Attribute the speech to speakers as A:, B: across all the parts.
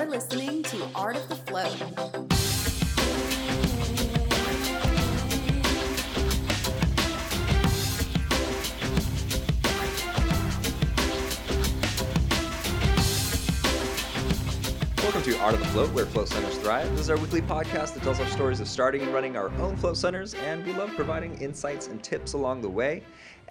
A: You're listening to Art of the Float.
B: Welcome to Art of the Float, where float centers thrive. This is our weekly podcast that tells our stories of starting and running our own float centers, and we love providing insights and tips along the way.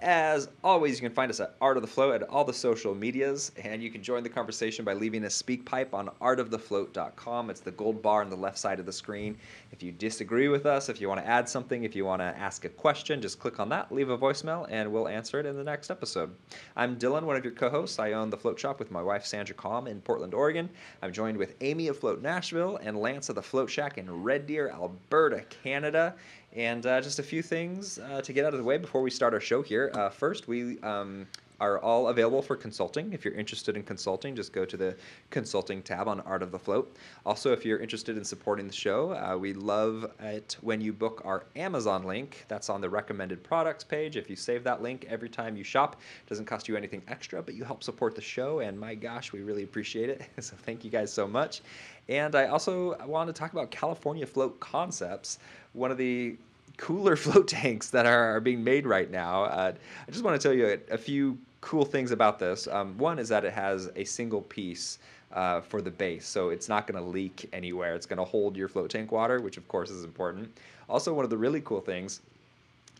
B: As always, you can find us at Art of the Float at all the social medias, and you can join the conversation by leaving a SpeakPipe on artofthefloat.com. It's the gold bar on the left side of the screen. If you disagree with us, if you want to add something, if you want to ask a question, just click on that, leave a voicemail, and we'll answer it in the next episode. I'm Dylan, one of your co-hosts. I own the Float Shop with my wife Sandra Calm in Portland, Oregon. I'm joined with Amy of Float Nashville and Lance of the Float Shack in Red Deer, Alberta, Canada. And uh, just a few things uh, to get out of the way before we start our show here. Uh, first, we um, are all available for consulting. If you're interested in consulting, just go to the consulting tab on Art of the Float. Also, if you're interested in supporting the show, uh, we love it when you book our Amazon link. That's on the recommended products page. If you save that link every time you shop, it doesn't cost you anything extra, but you help support the show. And my gosh, we really appreciate it. so thank you guys so much. And I also want to talk about California Float Concepts, one of the cooler float tanks that are, are being made right now. Uh, I just want to tell you a, a few cool things about this. Um, one is that it has a single piece uh, for the base, so it's not going to leak anywhere. It's going to hold your float tank water, which of course is important. Also, one of the really cool things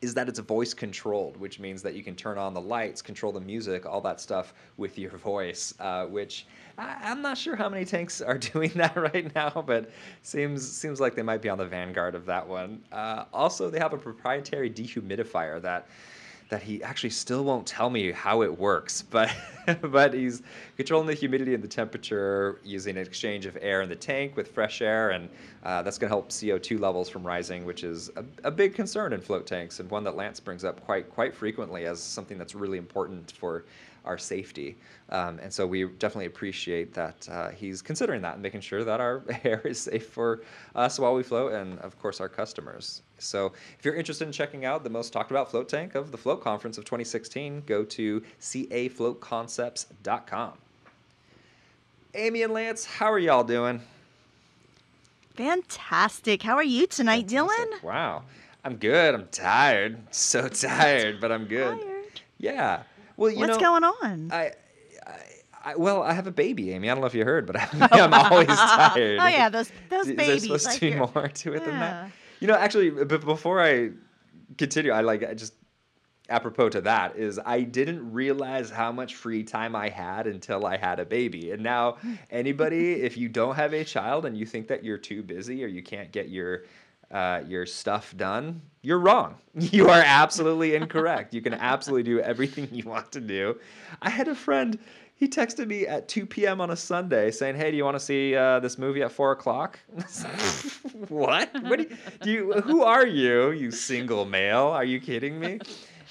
B: is that it's voice controlled, which means that you can turn on the lights, control the music, all that stuff with your voice. Uh, which I, I'm not sure how many tanks are doing that right now, but seems seems like they might be on the vanguard of that one. Uh, also, they have a proprietary dehumidifier that that he actually still won't tell me how it works, but but he's controlling the humidity and the temperature using an exchange of air in the tank with fresh air, and uh, that's going to help CO2 levels from rising, which is a, a big concern in float tanks and one that Lance brings up quite quite frequently as something that's really important for our safety. Um, and so we definitely appreciate that uh, he's considering that and making sure that our air is safe for us while we float and, of course, our customers. So if you're interested in checking out the most talked about float tank of the Float Conference of 2016, go to cafloatconcepts.com. Amy and Lance, how are y'all doing?
C: Fantastic. How are you tonight, Dylan?
B: Wow. I'm good. I'm tired. So tired, but I'm good.
C: Tired.
B: Yeah. Well, you
C: What's
B: know,
C: going on?
B: I, I, I, well, I have a baby, Amy. I don't know if you heard, but I, I'm always tired.
C: Oh yeah, those those
B: Is
C: babies.
B: there supposed to be more to it than that? You know, actually, b- before I continue, I like I just apropos to that is I didn't realize how much free time I had until I had a baby. And now, anybody, if you don't have a child and you think that you're too busy or you can't get your uh, your stuff done, you're wrong. You are absolutely incorrect. You can absolutely do everything you want to do. I had a friend. He texted me at 2 p.m. on a Sunday saying, "Hey, do you want to see uh, this movie at four o'clock?" what? What? Do you, do you? Who are you? You single male? Are you kidding me?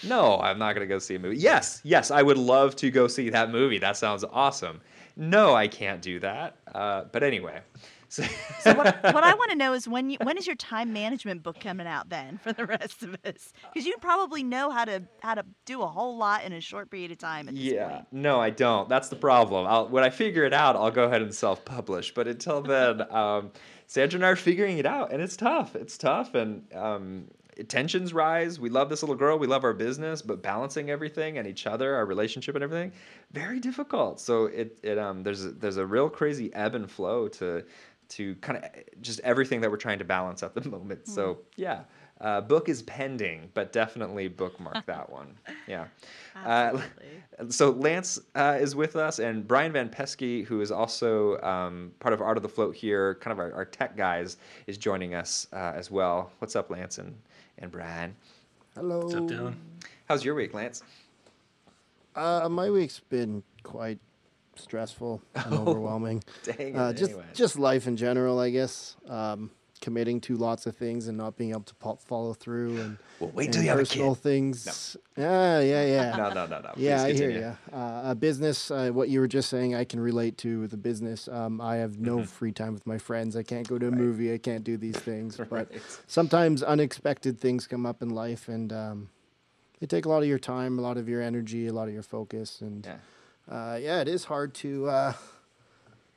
B: No, I'm not gonna go see a movie. Yes, yes, I would love to go see that movie. That sounds awesome. No, I can't do that. Uh, but anyway, so,
C: So what, what I want to know is when you, when is your time management book coming out then for the rest of us? Because you probably know how to how to do a whole lot in a short period of time. At this
B: Yeah,
C: point.
B: no, I don't. That's the problem. I'll, when I figure it out, I'll go ahead and self-publish. But until then, um, Sandra and I are figuring it out, and it's tough. It's tough, and um, tensions rise. We love this little girl. We love our business, but balancing everything and each other, our relationship and everything, very difficult. So it it um there's a, there's a real crazy ebb and flow to to kind of just everything that we're trying to balance at the moment. So yeah. Uh, book is pending, but definitely bookmark that one. Yeah. Uh,
C: Absolutely.
B: so Lance uh, is with us, and Brian Van Pesky, who is also um, part of Art of the Float here, kind of our, our tech guys, is joining us uh, as well. What's up, Lance and, and Brian?
D: Hello.
E: What's up, Dylan?
B: How's your week, Lance?
D: Uh, my week's been quite stressful and overwhelming.
B: Dang it,
D: Uh, just
B: anyway.
D: just life in general, I guess. Um, committing to lots of things and not being able to po- follow through and
B: Well, wait
D: and
B: till you have a
D: personal
B: kid.
D: things. Yeah, yeah, yeah.
B: No, no, no, no.
D: Yeah,
B: Please
D: I hear you. Uh, a business, uh, what you were just saying, I can relate to with the business. Um, I have no free time with my friends. I can't go to a movie. I can't do these things. But sometimes unexpected things come up in life, and um, they take a lot of your time, a lot of your energy, a lot of your focus, and
B: Yeah.
D: Uh, yeah, it is hard to uh,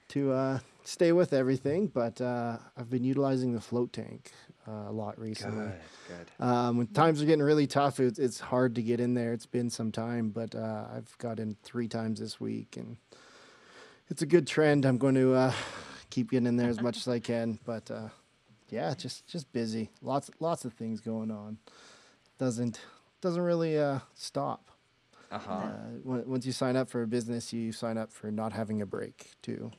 D: to uh, stay with everything, but uh, I've been utilizing the float tank uh, a lot recently.
B: Good, good.
D: Um, when times are getting really tough, it's, it's hard to get in there. It's been some time, but uh, I've got in three times this week, and it's a good trend. I'm going to uh, keep getting in there as much as I can, but uh, yeah, just just busy. Lots lots of things going on. Doesn't doesn't really uh, stop.
B: Uh-huh.
D: Uh, once you sign up for a business, you sign up for not having a break too.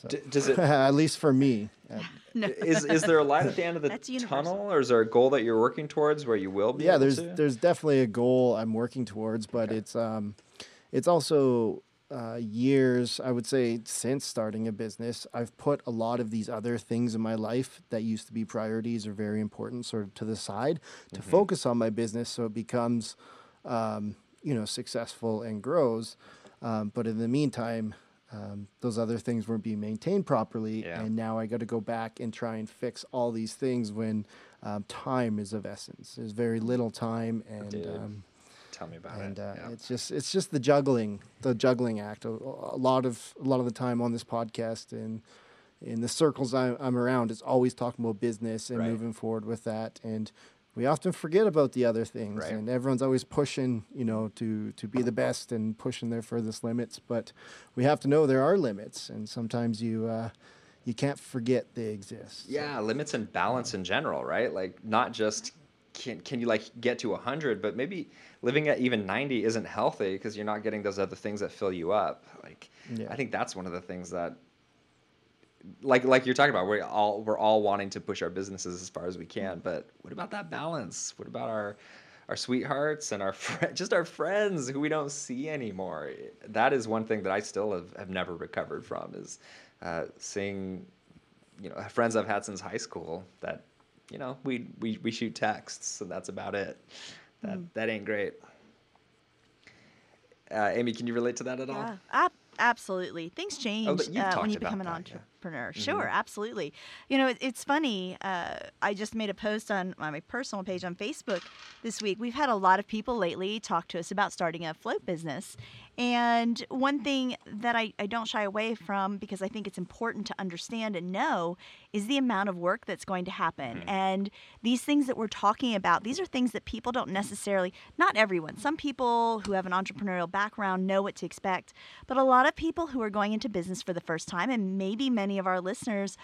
D: So,
B: D- does it
D: at least for me, uh,
B: is is there a light at the end of the tunnel, or is there a goal that you're working towards where you will be?
D: yeah,
B: able
D: there's
B: to?
D: there's definitely a goal I'm working towards, but
B: Okay.
D: it's um, it's also uh, years I would say since starting a business, I've put a lot of these other things in my life that used to be priorities or very important sort of to the side to
B: Mm-hmm.
D: focus on my business so it becomes um, you know successful and grows. Um, but in the meantime. Um, those other things weren't being maintained properly,
B: Yeah.
D: and now I got to go back and try and fix all these things when um, time is of essence. There's very little time, and um,
B: Tell me about
D: and
B: it.
D: uh,
B: yeah.
D: it's just it's just the juggling, the juggling act. A, a lot of a lot of the time on this podcast and in the circles I, I'm around, it's always talking about business and
B: Right.
D: moving forward with that, and we often forget about the other things.
B: Right.
D: And everyone's always pushing, you know, to to be the best and pushing their furthest limits. But we have to know there are limits, and sometimes you uh, you can't forget they exist. So-
B: Yeah, limits and balance in general, right? Like not just can can you like get to 100, but maybe living at even 90 isn't healthy because you're not getting those other things that fill you up. Like
D: Yeah.
B: I think that's one of the things that like like you're talking about we're all we're all wanting to push our businesses as far as we can, but what about that balance? What about our our sweethearts and our fri just our friends who we don't see anymore. That is one thing that I still have, have never recovered from is uh, seeing you know friends I've had since high school that you know we we, we shoot texts and that's about it. That that ain't great. Uh, Amy, can you relate to that at all?
C: Yeah, ab- absolutely. Things change
B: Oh,
C: uh, when you become an
B: that, yeah.
C: entrepreneur. Sure, absolutely. You know, it, it's funny. Uh, I just made a post on my my personal page on Facebook this week. We've had a lot of people lately talk to us about starting a float business. And one thing that I, I don't shy away from because I think it's important to understand and know is the amount of work that's going to happen. Hmm. And these things that we're talking about, these are things that people don't necessarily, not everyone, some people who have an entrepreneurial background know what to expect, but a lot of people who are going into business for the first time, and maybe many of our listeners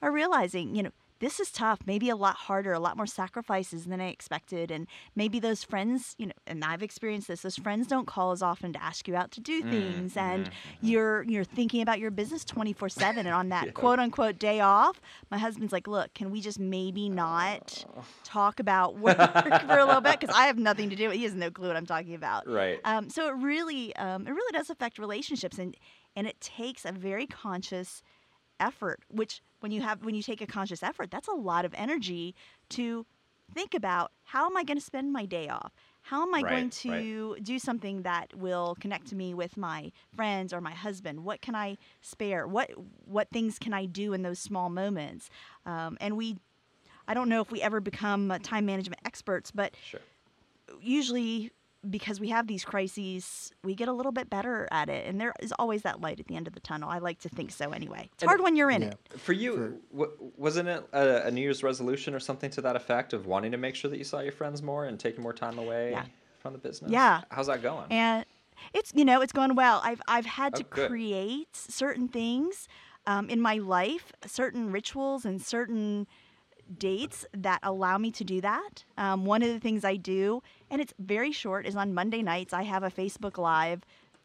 C: are realizing, you know, this is tough, maybe a lot harder, a lot more sacrifices than I expected. And maybe those friends, you know, and I've experienced this, those friends don't call as often to ask you out to do things. And you're you're thinking about your business 24 7. And on that
B: Yeah.
C: quote unquote day off, my husband's like, look, can we just maybe not talk about work for a little bit? Because I have nothing to do with He has no clue what I'm talking about.
B: Right.
C: Um, so it really, um, it really does affect relationships, and and it takes a very conscious effort. Which when you have when you take a conscious effort, that's a lot of energy to think about how am I going to spend my day off. How am I going
B: Right, right.
C: to do something that will connect to me with my friends or my husband? What can I spare? What what things can I do in those small moments? Um, and we, I don't know if we ever become time management experts, but
B: Sure.
C: usually because we have these crises, we get a little bit better at it, and there is always that light at the end of the tunnel. I like to think so anyway. It's
B: And-
C: hard when you're in
D: Yeah.
C: it.
B: For you, w- wasn't it a, a New Year's resolution or something to that effect of wanting to make sure that you saw your friends more and taking more time away
C: Yeah.
B: from the business?
C: Yeah.
B: How's that going?
C: And it's you know it's going well. I've I've had
B: Oh,
C: to
B: good.
C: create certain things um, in my life, certain rituals and certain dates that allow me to do that. Um, one of the things I do, and it's very short, is on Monday nights I have a Facebook Live.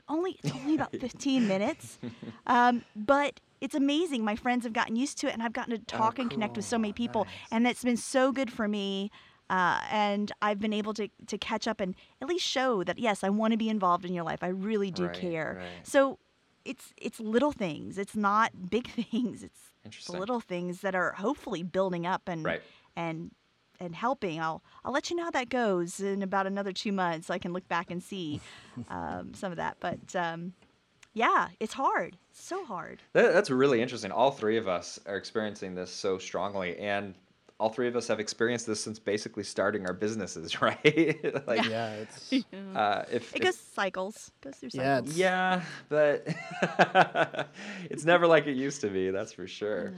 C: Only it's only about 15 minutes, um, but it's amazing. My friends have gotten used to it, and I've gotten to talk and connect with so many
B: Oh,
C: people,
B: Nice.
C: and it's been so good for me. Uh, and I've been able to to catch up and at least show that yes, I want to be involved in your life. I really do
B: Right,
C: care.
B: right.
C: So it's it's little things. It's not big things. It's the little things that are hopefully building up and
B: Right.
C: and and helping. I'll I'll let you know how that goes in about another two months. So I can look back and see um, some of that. But um, yeah, it's hard. so hard.
B: That, that's really interesting. All three of us are experiencing this so strongly, and all three of us have experienced this since basically starting our businesses, right? like,
D: Yeah, it's
B: uh, if,
C: It
B: if-
C: goes cycles. Goes through
D: Yeah,
C: cycles.
B: yeah, but it's never like it used to be. That's for sure.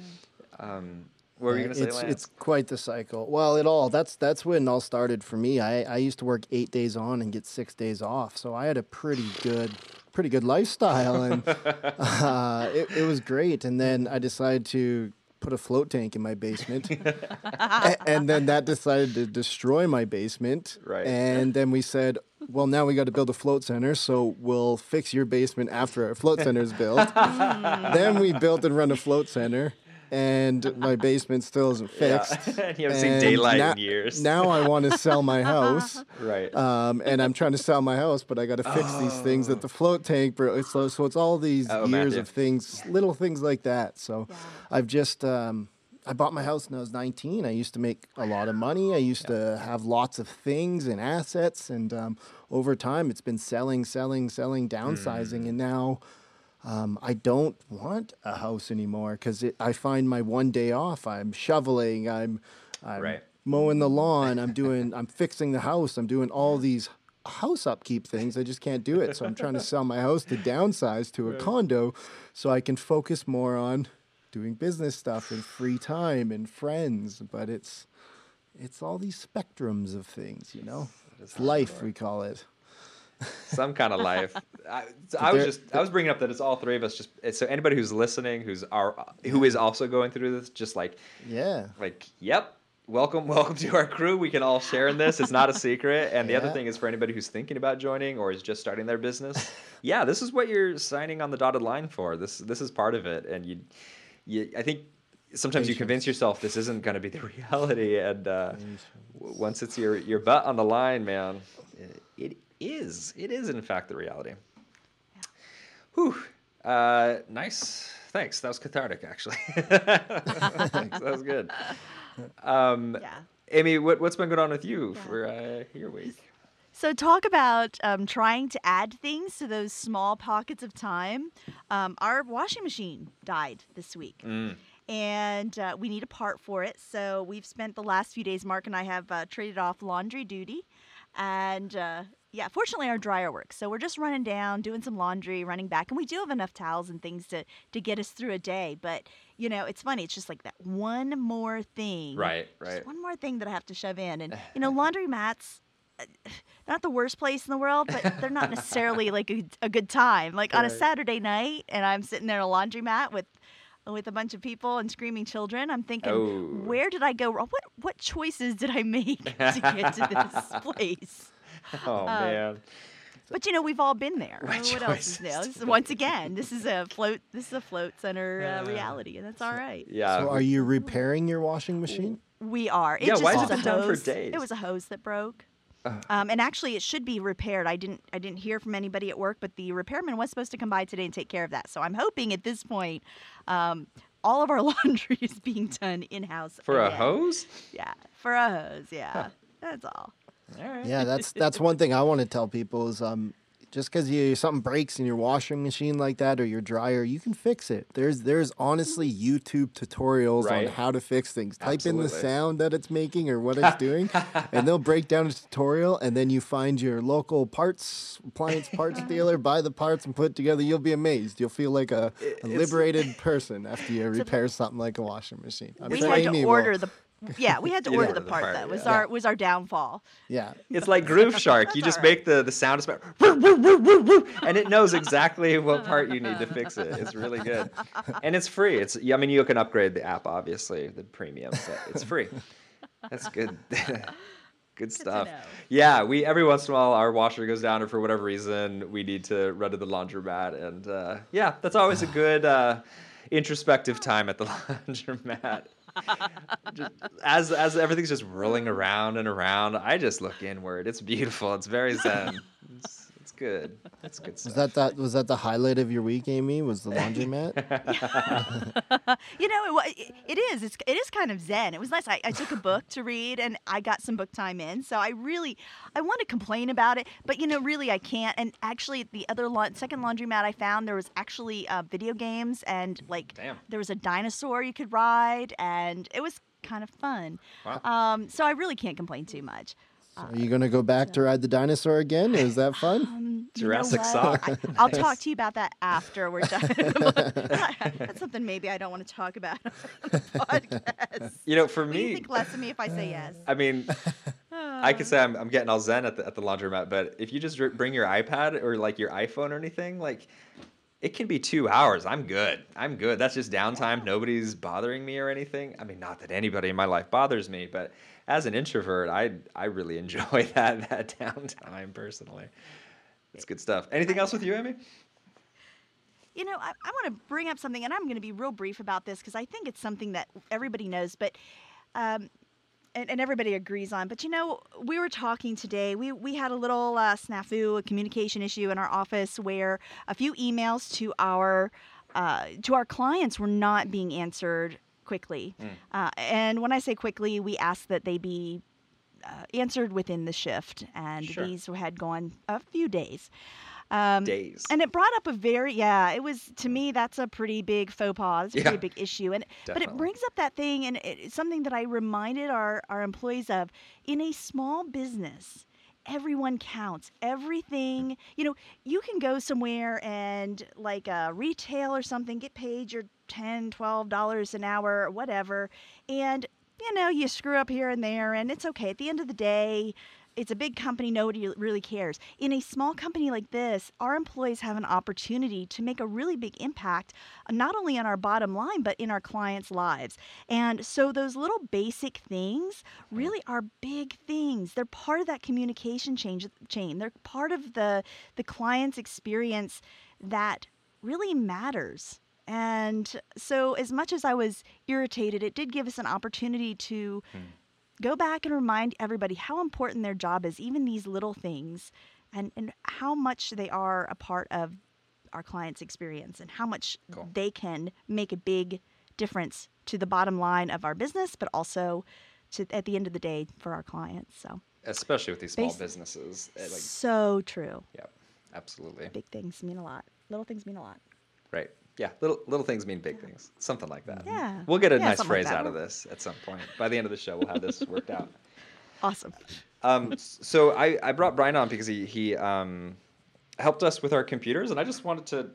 B: Um, what were you gonna say,
D: it's,
B: Lance?
D: it's quite the cycle. Well, it all that's that's when it all started for me. I, I used to work eight days on and get six days off, so I had a pretty good pretty good lifestyle, and uh, it, it was great. And then I decided to put a float tank in my basement, A- and then that decided to destroy my basement.
B: Right.
D: And then we said, well, now we got to build a float center, so we'll fix your basement after our float center is built. then we built and run a float center. And my basement still isn't fixed.
B: And you haven't seen daylight
D: now,
B: in years.
D: Now I want to sell my house,
B: right.
D: um, and I'm trying to sell my house, but I got to fix these things at the float tank. Bro. It's, so, so it's all these
B: Oh,
D: years
B: Matthew.
D: of things, little things like that. So
C: Yeah.
D: I've just um, I bought my house when I was 19. I used to make a lot of money. I used to have lots of things and assets, and um, over time, it's been selling, selling, selling, downsizing, and now. Um, I don't want a house anymore because I find my one day off. I'm shoveling. I'm, I'm
B: Right.
D: mowing the lawn. I'm doing. I'm fixing the house. I'm doing all these house upkeep things. I just can't do it. So I'm trying to sell my house to downsize to a condo, so I can focus more on doing business stuff and free time and friends. But it's it's all these spectrums of things, you know. It's life, we call it.
B: Some kind of life. I, so I was just I was bringing up that it's all three of us. Just so anybody who's listening, who's our who is also going through this, just like
D: Yeah.
B: like yep. Welcome, welcome to our crew. We can all share in this. It's not a secret. And the other thing is for anybody who's thinking about joining or is just starting their business, yeah, this is what you're signing on the dotted line for. This this is part of it. And you, you I think sometimes you convince yourself this isn't going to be the reality. And uh, once it's your your butt on the line, man, is. It is in fact the reality. Whew. Uh, nice. Thanks. That was cathartic, actually. Thanks. That was good. Um,
C: Yeah.
B: Amy, what, what's been going on with you for uh, your week?
C: So, talk about um, trying to add things to those small pockets of time. Um, our washing machine died this week.
B: Mm.
C: And uh, we need a part for it. So, we've spent the last few days, Mark and I have uh, traded off laundry duty. And uh, yeah, fortunately, our dryer works. So, we're just running down, doing some laundry, running back. And we do have enough towels and things to, to get us through a day. But, you know, it's funny. It's just like that one more thing.
B: Right,
C: Just
B: right.
C: one more thing that I have to shove in. And, you know, laundry mats, uh, not the worst place in the world, but they're not necessarily like a, a good time. Like on a Saturday night, and I'm sitting there in a laundromat with with a bunch of people and screaming children. I'm thinking,
B: Oh.
C: where did I go wrong? What what choices did I make to get to this place?
B: Oh,
C: Uh,
B: man.
C: But you know, we've all been there.
B: What
C: what else is new? This Once again, this is a float. This is a float center uh, reality, and that's all right.
B: Yeah.
D: So are you repairing your washing machine?
C: We are. It
B: Yeah,
C: just
B: why has
C: was
B: it
C: a
B: been down for
C: hose.
B: days?
C: It was a hose that broke.
B: Uh.
C: Um, and actually, it should be repaired. I didn't. I didn't hear from anybody at work, but the repairman was supposed to come by today and take care of that. So I'm hoping at this point, um, all of our laundry is being done in house
B: For a hose?
C: Yeah, for a hose. Yeah, that's all.
B: Right.
D: Yeah, that's that's one thing I want to tell people is um just because you something breaks in your washing machine like that or your dryer, you can fix it. There's there's honestly YouTube tutorials
B: Right.
D: on how to fix things. Type in the sound that it's making or what it's doing, and they'll break down a tutorial. And then you find your local parts appliance parts dealer, buy the parts and put it together. You'll be amazed. You'll feel like a, a liberated person after you repair something like a washing machine. I'm
C: we had
D: Amy
C: to
D: will.
C: order the. Yeah, we had to order
B: order
C: the
B: the
C: part
B: part,
C: that was
B: yeah.
C: our was our downfall.
D: Yeah.
B: It's like Groove Shark. You just
C: all right.
B: make the, the sound about "Woo, woo, woo, woo, woo," and it knows exactly what part you need to fix it. It's really good, and it's free. It's I mean you can upgrade the app obviously the premium, but it's free. That's good. good stuff.
C: know.
B: Yeah, we every once in a while our washer goes down, or for whatever reason we need to run to the laundromat, and uh, yeah, that's always a good uh, introspective time at the laundromat. Just, as as everything's just rolling around and around, I just look inward. It's beautiful. It's very zen. It's, good. It's good stuff.
D: Was that that was that the highlight of your week, Amy? Was the laundromat?
C: You know, it, it is. It's it is kind of zen. It was nice. I, I took a book to read, and I got some book time in. So I really, I want to complain about it, but you know, really, I can't. And actually, the other la- second laundromat I found, there was actually uh, video games, and like
B: Damn.
C: there was a dinosaur you could ride, and it was kind of fun.
B: Wow.
C: Um, so I really can't complain too much.
D: Are you going to go back to ride the dinosaur again? Is that fun?
C: Um, you know
B: Jurassic
C: what?
B: sock.
C: I, I'll talk to you about that after we're done. That's something maybe I don't want to talk about on the podcast.
B: You know, for
C: Will you
B: me,
C: think less of me if I say yes?
B: I mean, I could say I'm, I'm getting all zen at the, at the laundromat, but if you just dr- bring your iPad or like your iPhone or anything, like it can be two hours. I'm good. I'm good. That's just downtime. Nobody's bothering me or anything. I mean, not that anybody in my life bothers me, but as an introvert, I I really enjoy that that downtime personally. It's good stuff. Anything else with you, Amy?
C: You know, I, I want to bring up something, and I'm going to be real brief about this because I think it's something that everybody knows, but um, and, and everybody agrees on. But you know, we were talking today. We we had a little uh, snafu, a communication issue in our office where a few emails to our uh, to our clients were not being answered quickly. Uh, and when I say quickly, we ask that they be uh, answered within the shift, and
B: Sure.
C: these had gone a few days. Um,
B: Days.
C: and it brought up a very yeah. It was to me that's a pretty big faux pas. It's a
B: Yeah.
C: pretty big issue, and but it brings up that thing, and it, it's something that I reminded our our employees of in a small business. Everyone counts. Everything, you know, you can go somewhere and like a retail or something, get paid your 10 $12 an hour or whatever. And, you know, you screw up here and there, and it's okay. At the end of the day, it's a big company, nobody really cares. In a small company like this, our employees have an opportunity to make a really big impact, uh, not only on our bottom line, but in our clients' lives. And so those little basic things really are big things. They're part of that communication change, chain. They're part of the the client's experience that really matters. And so as much as I was irritated, it did give us an opportunity to go back and remind everybody how important their job is, even these little things, and, and how much they are a part of our client's experience and how much
B: Cool.
C: they can make a big difference to the bottom line of our business, but also to at the end of the day for our clients. So
B: Especially with these small
C: Bas-
B: businesses. Like,
C: so true.
B: yeah, absolutely.
C: Big things mean a lot. Little things mean a lot.
B: Right. Yeah. Little little things mean big things. Something like that.
C: Yeah.
B: We'll get a
C: Yeah,
B: nice
C: something like
B: phrase out of this at some point. By the end of the show, we'll have this worked out.
C: Awesome.
B: Um, so I, I brought Brian on because he he um, helped us with our computers, and I just wanted to.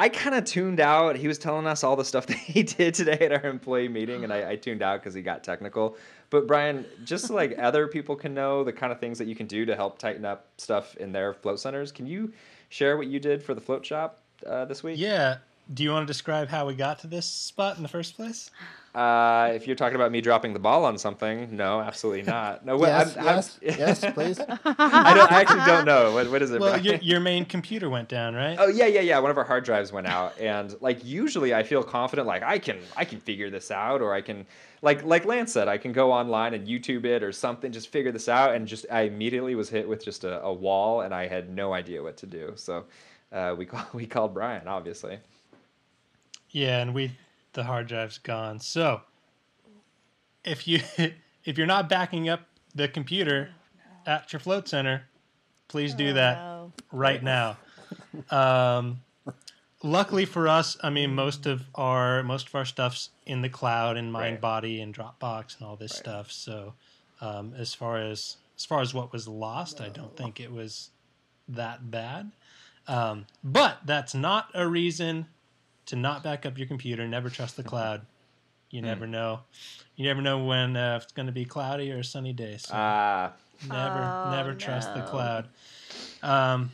B: I kind of tuned out. He was telling us all the stuff that he did today at our employee meeting, and I, I tuned out because he got technical. But Brian, just so like other people can know the kind of things that you can do to help tighten up stuff in their float centers, can you share what you did for the float shop uh, this week?
E: Yeah. Do you want to describe how we got to this spot in the first place?
B: Uh, if you're talking about me dropping the ball on something, no, absolutely not. No, what-
D: yes,
B: I'm- I'm-
D: yes, yes, please.
B: I, don't, I actually don't know. What, what is it?
E: Well, your, your main computer went down, right?
B: Oh yeah, yeah, yeah. One of our hard drives went out, and like usually I feel confident, like I can, I can figure this out, or I can, like, like Lance said, I can go online and YouTube it or something, just figure this out, and just I immediately was hit with just a, a wall, and I had no idea what to do. So uh, we call, we called Brian, obviously.
E: Yeah, and we the hard drive's gone. So if you if you're not backing up the computer at your float center, please do that
C: no.
E: right now. Um, luckily for us, I mean most of our most of our stuff's in the cloud in
B: Right.
E: MindBody and Dropbox and all this
B: Right.
E: stuff. So um, as far as as far as what was lost, I don't think it was that bad. Um, but that's not a reason to not back up your computer. Never trust the cloud. You never know. You never know when uh, it's going to be cloudy or a sunny day. So
B: Ah,
E: never,
C: Oh,
E: never trust the cloud. Um,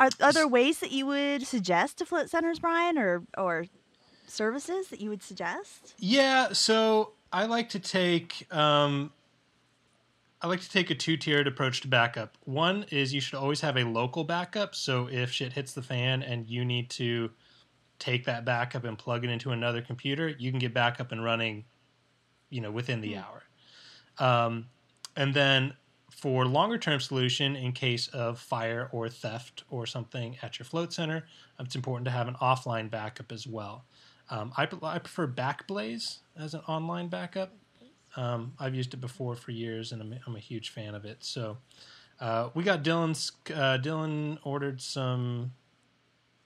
C: Are, are there ways that you would suggest to float centers, Brian, or or services that you would suggest?
E: Yeah, so I like to take um, I like to take a two tiered approach to backup. One is you should always have a local backup. So if shit hits the fan and you need to take that backup and plug it into another computer, you can get back up and running, you know, within the hour. Um, and then for longer term solution, in case of fire or theft or something at your float center, it's important to have an offline backup as well. Um, I, I prefer Backblaze as an online backup. Um, I've used it before for years, and I'm, I'm a huge fan of it. So uh, we got Dylan's. Uh, Dylan ordered some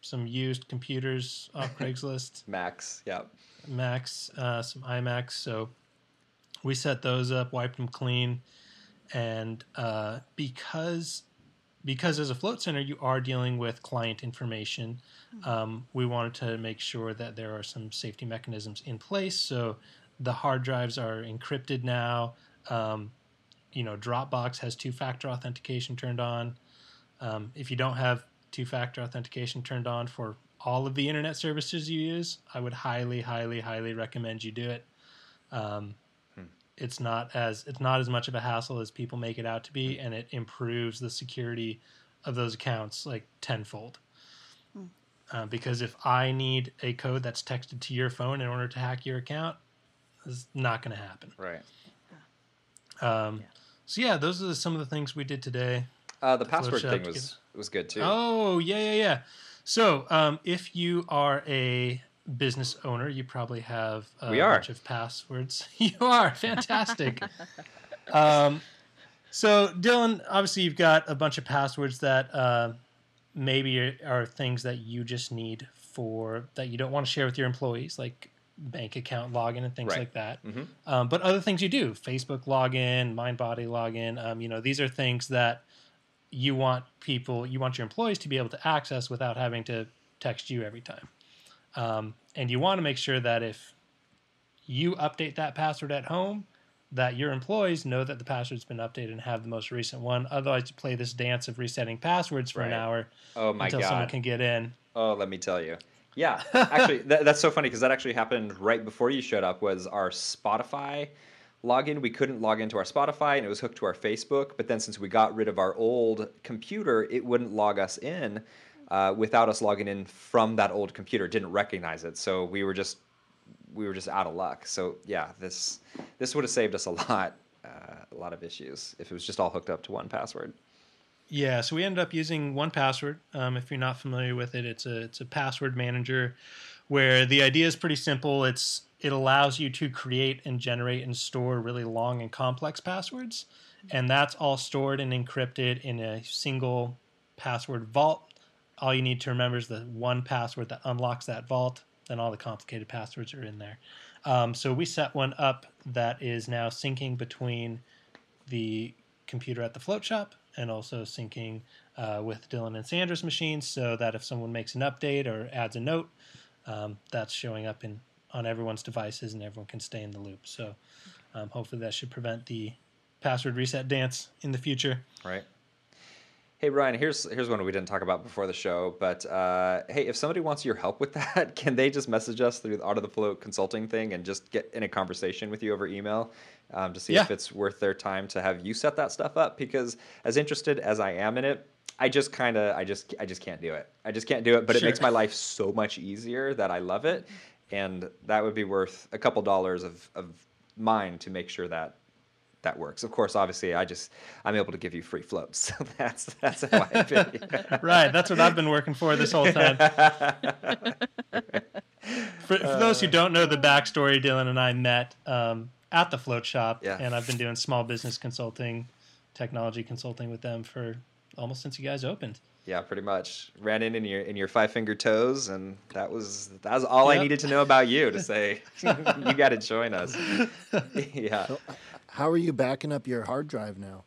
E: some used computers off Craigslist,
B: Macs. Yeah.
E: Macs, uh, some iMacs. So we set those up, wiped them clean, and uh, because because as a float center you are dealing with client information, um, we wanted to make sure that there are some safety mechanisms in place. So the hard drives are encrypted now. Um, you know, Dropbox has two-factor authentication turned on. Um, if you don't have two-factor authentication turned on for all of the internet services you use, I would highly, highly, highly recommend you do it. Um, It's not as it's not as much of a hassle as people make it out to be, and it improves the security of those accounts like tenfold. Uh, because if I need a code that's texted to your phone in order to hack your account, it's not going to happen.
B: Right.
E: Um, So yeah, those are some of the things we did today.
B: Uh, the
E: Flowchart
B: password thing was was good too.
E: Oh yeah, yeah, yeah. So um, if you are a business owner, you probably have a
B: We are.
E: bunch of passwords. you are fantastic. um, so Dylan, obviously you've got a bunch of passwords that uh, maybe are, things that you just need for that you don't want to share with your employees, like bank account login and things
B: Right.
E: like that.
B: Mhm.
E: Um, but other things you do, Facebook login, MindBody login. Um, you know, these are things that you want people, you want your employees to be able to access without having to text you every time. Um, and you want to make sure that if you update that password at home, that your employees know that the password's been updated and have the most recent one. Otherwise, you play this dance of resetting passwords for an hour
B: Oh my
E: until
B: god.
E: someone can get in.
B: Oh, let me tell you. Yeah, actually, that, that's so funny because that actually happened right before you showed up. Was our Spotify login? We couldn't log into our Spotify, and it was hooked to our Facebook. But then, since we got rid of our old computer, it wouldn't log us in uh, without us logging in from that old computer. It didn't recognize it, so we were just we were just out of luck. So yeah, this this would have saved us a lot, uh, a lot of issues if it was just all hooked up to one password.
E: Yeah, so we ended up using 1Password. Um, if you're not familiar with it, it's a it's a password manager where the idea is pretty simple. It's it allows you to create and generate and store really long and complex passwords, and that's all stored and encrypted in a single password vault. All you need to remember is the one password that unlocks that vault. Then all the complicated passwords are in there. Um, so we set one up that is now syncing between the computer at the float shop and also syncing uh, with Dylan and Sandra's machines so that if someone makes an update or adds a note, um, that's showing up in on everyone's devices and everyone can stay in the loop. So um, hopefully that should prevent the password reset dance in the future.
B: Right. Hey Ryan, here's here's one we didn't talk about before the show, but uh, hey, if somebody wants your help with that, can they just message us through the Art of the Float consulting thing and just get in a conversation with you over email um, to see if it's worth their time to have you set that stuff up? Because as interested as I am in it, I just kind of I just I just can't do it. I just can't do it, but it makes my life so much easier that I love it, and that would be worth a couple dollars of of mine to make sure that that works. Of course, obviously, I just I'm able to give you free floats, so that's that's how I pay.
E: right, that's what I've been working for this whole time. for, for those who don't know the backstory, Dylan and I met um, at the float shop,
B: Yeah.
E: and I've been doing small business consulting, technology consulting with them for almost since you guys opened.
B: Yeah, pretty much. Ran in in your in your five finger toes, and that was that was all I needed to know about you to say you got to join us. yeah.
D: How are you backing up your hard drive now?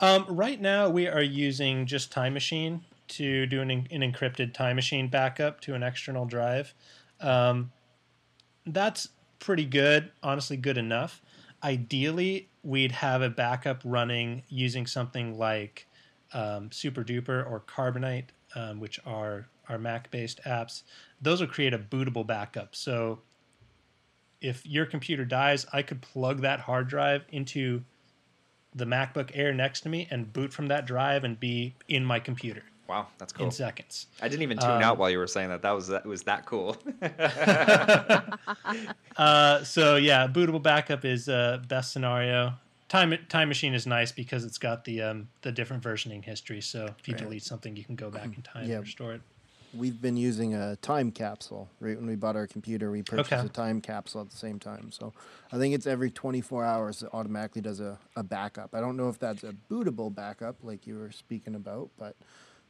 E: Um, right now, we are using just Time Machine to do an, an encrypted Time Machine backup to an external drive. Um, that's pretty good, honestly, good enough. Ideally, we'd have a backup running using something like um, SuperDuper or Carbonite, um, which are are Mac based apps. Those will create a bootable backup. So if your computer dies, I could plug that hard drive into the MacBook Air next to me and boot from that drive and be in my computer
B: Wow, that's cool.
E: in seconds.
B: I didn't even tune
E: Um,
B: out while you were saying that. That was that was that cool.
E: Uh, so yeah, bootable backup is uh, best scenario. Time Time Machine is nice because it's got the um, the different versioning history. So if you delete something, you can go back in time
D: Yeah.
E: and restore it.
D: We've been using a time capsule. Right when we bought our computer, we purchased
E: Okay.
D: a time capsule at the same time. So I think it's every 24 hours it automatically does a, a backup. I don't know if that's a bootable backup like you were speaking about, but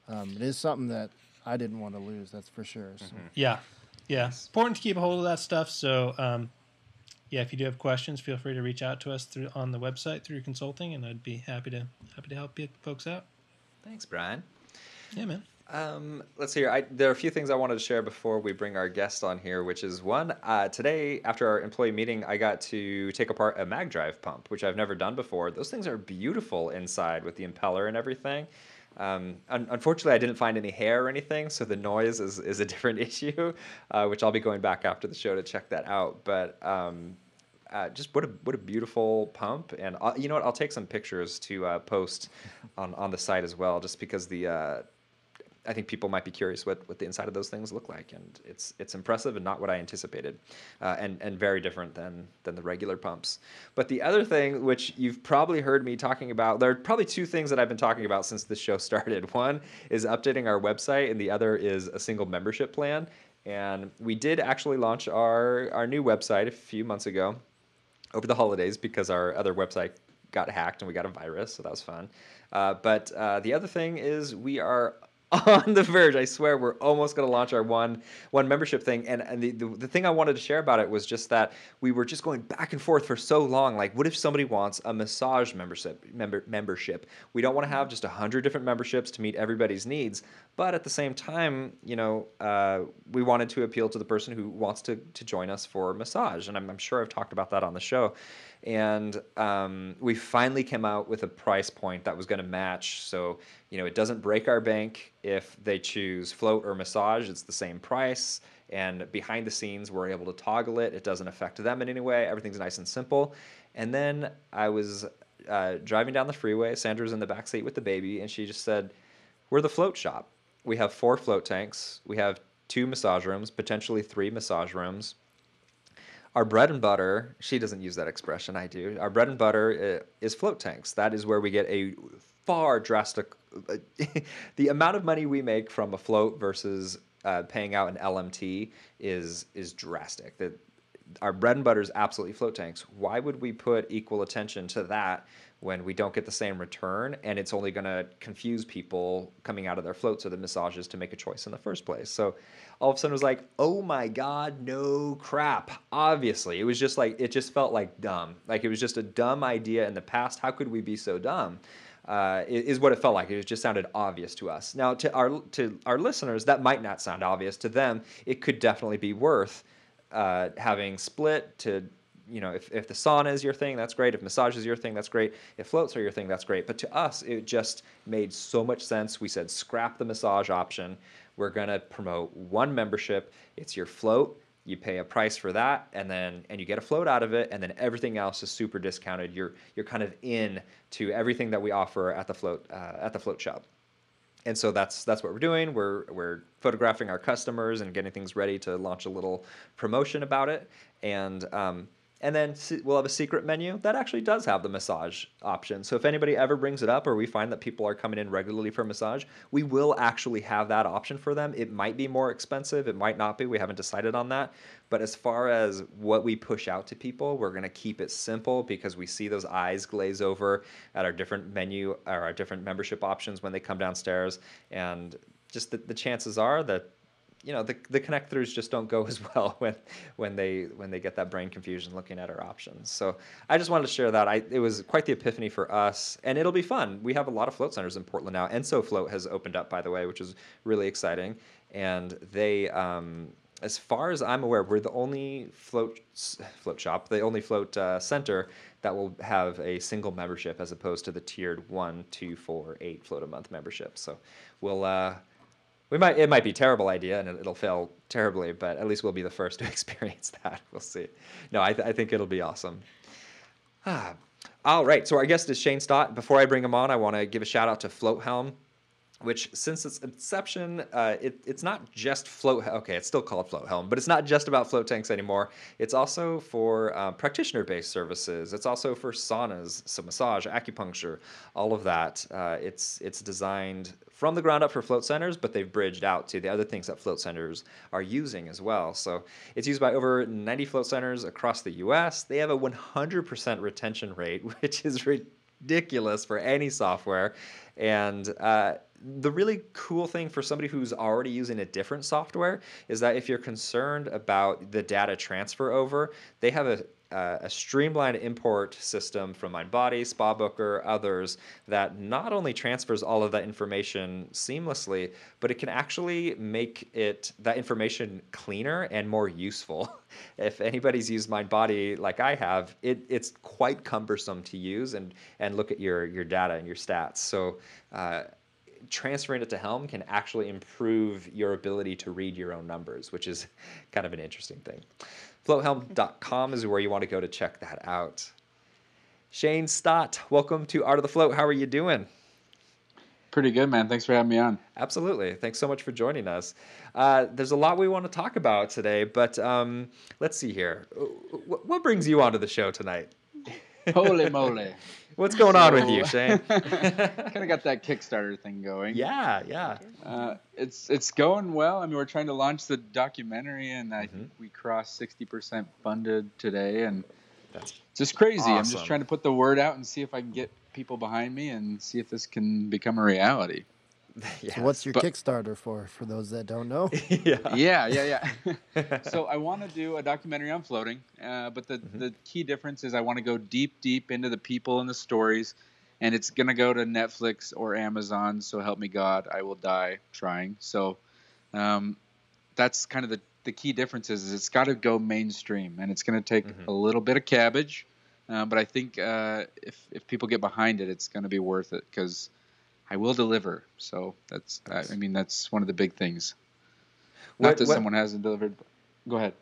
D: um, it is something that I didn't want to lose. That's for sure. So.
E: Yeah, yeah. Important to keep a hold of that stuff. So um, yeah, if you do have questions, feel free to reach out to us through on the website through consulting, and I'd be happy to happy to help you folks out.
B: Thanks, Brian.
E: Yeah, man.
B: Um, let's see here. I, there are a few things I wanted to share before we bring our guest on here, which is one, uh, today after our employee meeting, I got to take apart a mag drive pump, which I've never done before. Those things are beautiful inside with the impeller and everything. Um, un- unfortunately, I didn't find any hair or anything, so the noise is, is a different issue, uh, which I'll be going back after the show to check that out. But um, uh, just what a what a beautiful pump, and i you know what? I'll take some pictures to uh, post on on the site as well, just because the uh, I think people might be curious what, what the inside of those things look like, and it's it's impressive and not what I anticipated, uh, and and very different than than the regular pumps. But the other thing, which you've probably heard me talking about, there are probably two things that I've been talking about since the show started. One is updating our website, and the other is a single membership plan. And we did actually launch our our new website a few months ago, over the holidays, because our other website got hacked and we got a virus, so that was fun. Uh, but uh, the other thing is we are on the verge. I swear we're almost going to launch our one one membership thing. And and the, the, the thing I wanted to share about it was just that we were just going back and forth for so long. Like, what if somebody wants a massage membership? Member membership. We don't want to have just a hundred different memberships to meet everybody's needs. But at the same time, you know, uh, we wanted to appeal to the person who wants to to join us for massage. And I'm, I'm sure I've talked about that on the show and um, we finally came out with a price point that was going to match. So you know, it doesn't break our bank if they choose float or massage. It's the same price, and behind the scenes, we're able to toggle it. It doesn't affect them in any way. Everything's nice and simple. And then I was uh, driving down the freeway. Sandra's in the back seat with the baby, and she just said, "We're the float shop. We have four float tanks. We have." Two massage rooms, potentially three massage rooms our bread and butter she doesn't use that expression i do. Our bread and butter uh, is float tanks. That is where we get a far drastic the amount of money we make from a float versus uh, paying out an lmt is is drastic. That our bread and butter is absolutely float tanks why would we put equal attention to that when we don't get the same return and it's only going to confuse people coming out of their floats or the massages to make a choice in the first place so all of a sudden it was like oh my god no crap obviously it was just like it just felt like dumb like it was just a dumb idea in the past how could we be so dumb uh, is what it felt like. It just sounded obvious to us. Now, to our to our listeners, that might not sound obvious. To them, it could definitely be worth uh, having split to you know, if, if the sauna is your thing, that's great. If massage is your thing, that's great. If floats are your thing, that's great. But to us, it just made so much sense. We said, scrap the massage option. We're going to promote one membership. It's your float. You pay a price for that, and then and you get a float out of it, and then everything else is super discounted. You're you're kind of in to everything that we offer at the float uh, at the float shop and so that's that's what we're doing. We're we're photographing our customers and getting things ready to launch a little promotion about it. And um, and then we'll have a secret menu that actually does have the massage option. So if anybody ever brings it up or we find that people are coming in regularly for massage, we will actually have that option for them. It might be more expensive, it might not be. We haven't decided on that. But as far as what we push out to people, we're going to keep it simple because we see those eyes glaze over at our different menu or our different membership options when they come downstairs and just the, the chances are that you know the the connect throughs just don't go as well when when they when they get that brain confusion looking at our options. So I just wanted to share that. I it was quite the epiphany for us, and it'll be fun. We have a lot of float centers in Portland now. Enso Float has opened up, by the way, which is really exciting, and they. Um, as far as I'm aware, we're the only float float shop, the only float uh, center that will have a single membership as opposed to the tiered one, two, four, eight float a month membership. So we'll uh, we might it might be terrible idea and it'll fail terribly, but at least we'll be the first to experience that. We'll see. No, I, th- I think it'll be awesome. Ah. All right, so our guest is Shane Stott. Before I bring him on, I want to give a shout out to Float Helm which since its inception, uh, it, it's not just float. Okay, it's still called float helm, but it's not just about float tanks anymore. It's also for uh, practitioner-based services. It's also for saunas, so massage, acupuncture, all of that. Uh, it's it's designed from the ground up for float centers, but they've bridged out to the other things that float centers are using as well. So it's used by over 90 float centers across the U.S. They have a 100% retention rate, which is ridiculous for any software, and uh, the really cool thing for somebody who's already using a different software is that if you're concerned about the data transfer over, they have a uh, a streamlined import system from MindBody, SpaBooker, others that not only transfers all of that information seamlessly, but it can actually make it that information cleaner and more useful. if anybody's used MindBody like I have, it, it's quite cumbersome to use and and look at your your data and your stats. So. Uh, transferring it to Helm can actually improve your ability to read your own numbers, which is kind of an interesting thing. FloatHelm.com is where you want to go to check that out. Shane Stott, welcome to Art of the Float. How are you doing?
F: Pretty good, man. Thanks for having me on.
B: Absolutely. Thanks so much for joining us. Uh, there's a lot we want to talk about today, but um, let's see here. What brings you onto the show tonight?
F: Holy moly.
B: What's going on with you, Shane?
F: kind of got that Kickstarter thing going.
B: Yeah, yeah.
F: Uh, it's it's going well. I mean, we're trying to launch the documentary, and I think we crossed sixty percent funded today, and
B: That's
F: just crazy. I'm just trying to put the word out and see if I can get people behind me and see if this can become a reality.
B: Yes.
D: So what's your
F: But-
D: Kickstarter for? For those that don't know,
B: yeah.
F: yeah, yeah, yeah. so I want to do a documentary on floating, uh, but the
B: Mm-hmm.
F: the key difference is I want to go deep, deep into the people and the stories, and it's gonna go to Netflix or Amazon. So help me God, I will die trying. So um, that's kind of the the key difference is, is it's got to go mainstream, and it's gonna take
B: Mhm.
F: a little bit of cabbage, uh, but I think uh, if if people get behind it, it's gonna be worth it because. I will deliver. So that's, I I mean, that's one of the big things. Not
B: What-
F: that
B: what-
F: someone hasn't delivered. but- Go ahead.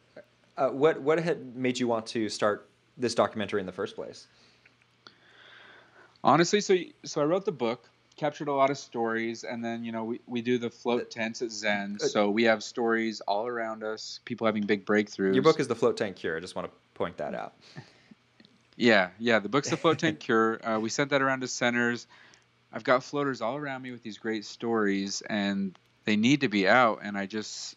B: Uh, what what had made you want to start this documentary in the first place?
F: Honestly, so so I wrote the book, captured a lot of stories, and then you know we, we do the float tents at Zen,
B: Uh,
F: so we have stories all around us, people having big breakthroughs.
B: Your book is the Float Tank Cure. I just want to point that out.
F: Yeah, yeah. The book's the Float Tank Cure. Uh, we sent that around to centers. I've got floaters all around me with these great stories, and they need to be out. And I just,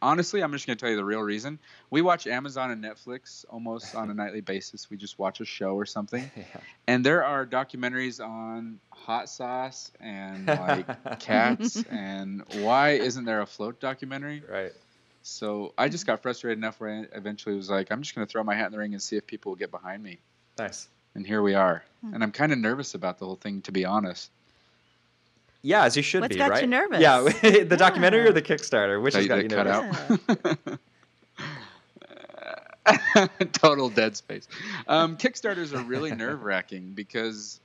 F: honestly, I'm just going to tell you the real reason. We watch Amazon and Netflix almost on a nightly basis. We just watch a show or something,
B: Yeah.
F: and there are documentaries on hot sauce and like cats. And why isn't there a float documentary?
B: Right.
F: So I just got frustrated enough where I eventually was like, I'm just going to throw my hat in the ring and see if people will get behind me
B: Nice.
F: And here we are. And I'm kind of nervous about the whole thing, to be honest.
B: Yeah, as you should
C: What's
B: be,
C: got you
B: right?
C: nervous?
B: Yeah, the documentary or the Kickstarter, which has
F: They-
B: got
F: they
B: you
F: cut
B: nervous?
F: out. Total dead space. Um, Kickstarters are really nerve wracking because,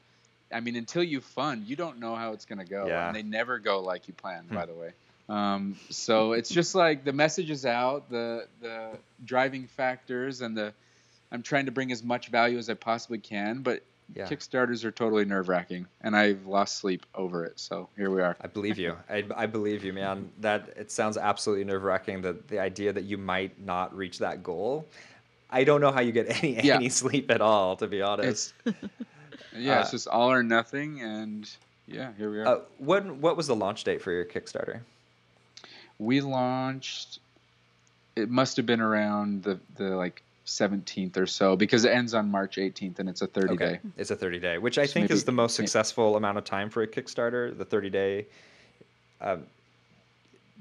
F: I mean, until you fund, you don't know how it's going to go.
B: Yeah.
F: And they never go like you planned,
B: Hmm.
F: by the way. Um, so it's just like the message is out, the the driving factors, and the I'm trying to bring as much value as I possibly can, but
B: Yeah.
F: Kickstarters are totally nerve wracking, and I've lost sleep over it. So here we are.
B: I believe you. I, I believe you, man. That it sounds absolutely nerve wracking. That the idea that you might not reach that goal. I don't know how you get any
F: Yeah.
B: any sleep at all, to be honest.
F: It's yeah, it's
B: Uh,
F: just all or nothing, and yeah, here we are.
B: Uh, when what was the launch date for your Kickstarter?
F: we launched. It must have been around the the like 17th or so because it ends on March 18th and it's a 30 day.
B: It's a 30 day, which I
F: So
B: think
F: maybe-
B: is the most successful amount of time for a Kickstarter. The 30 day. Um,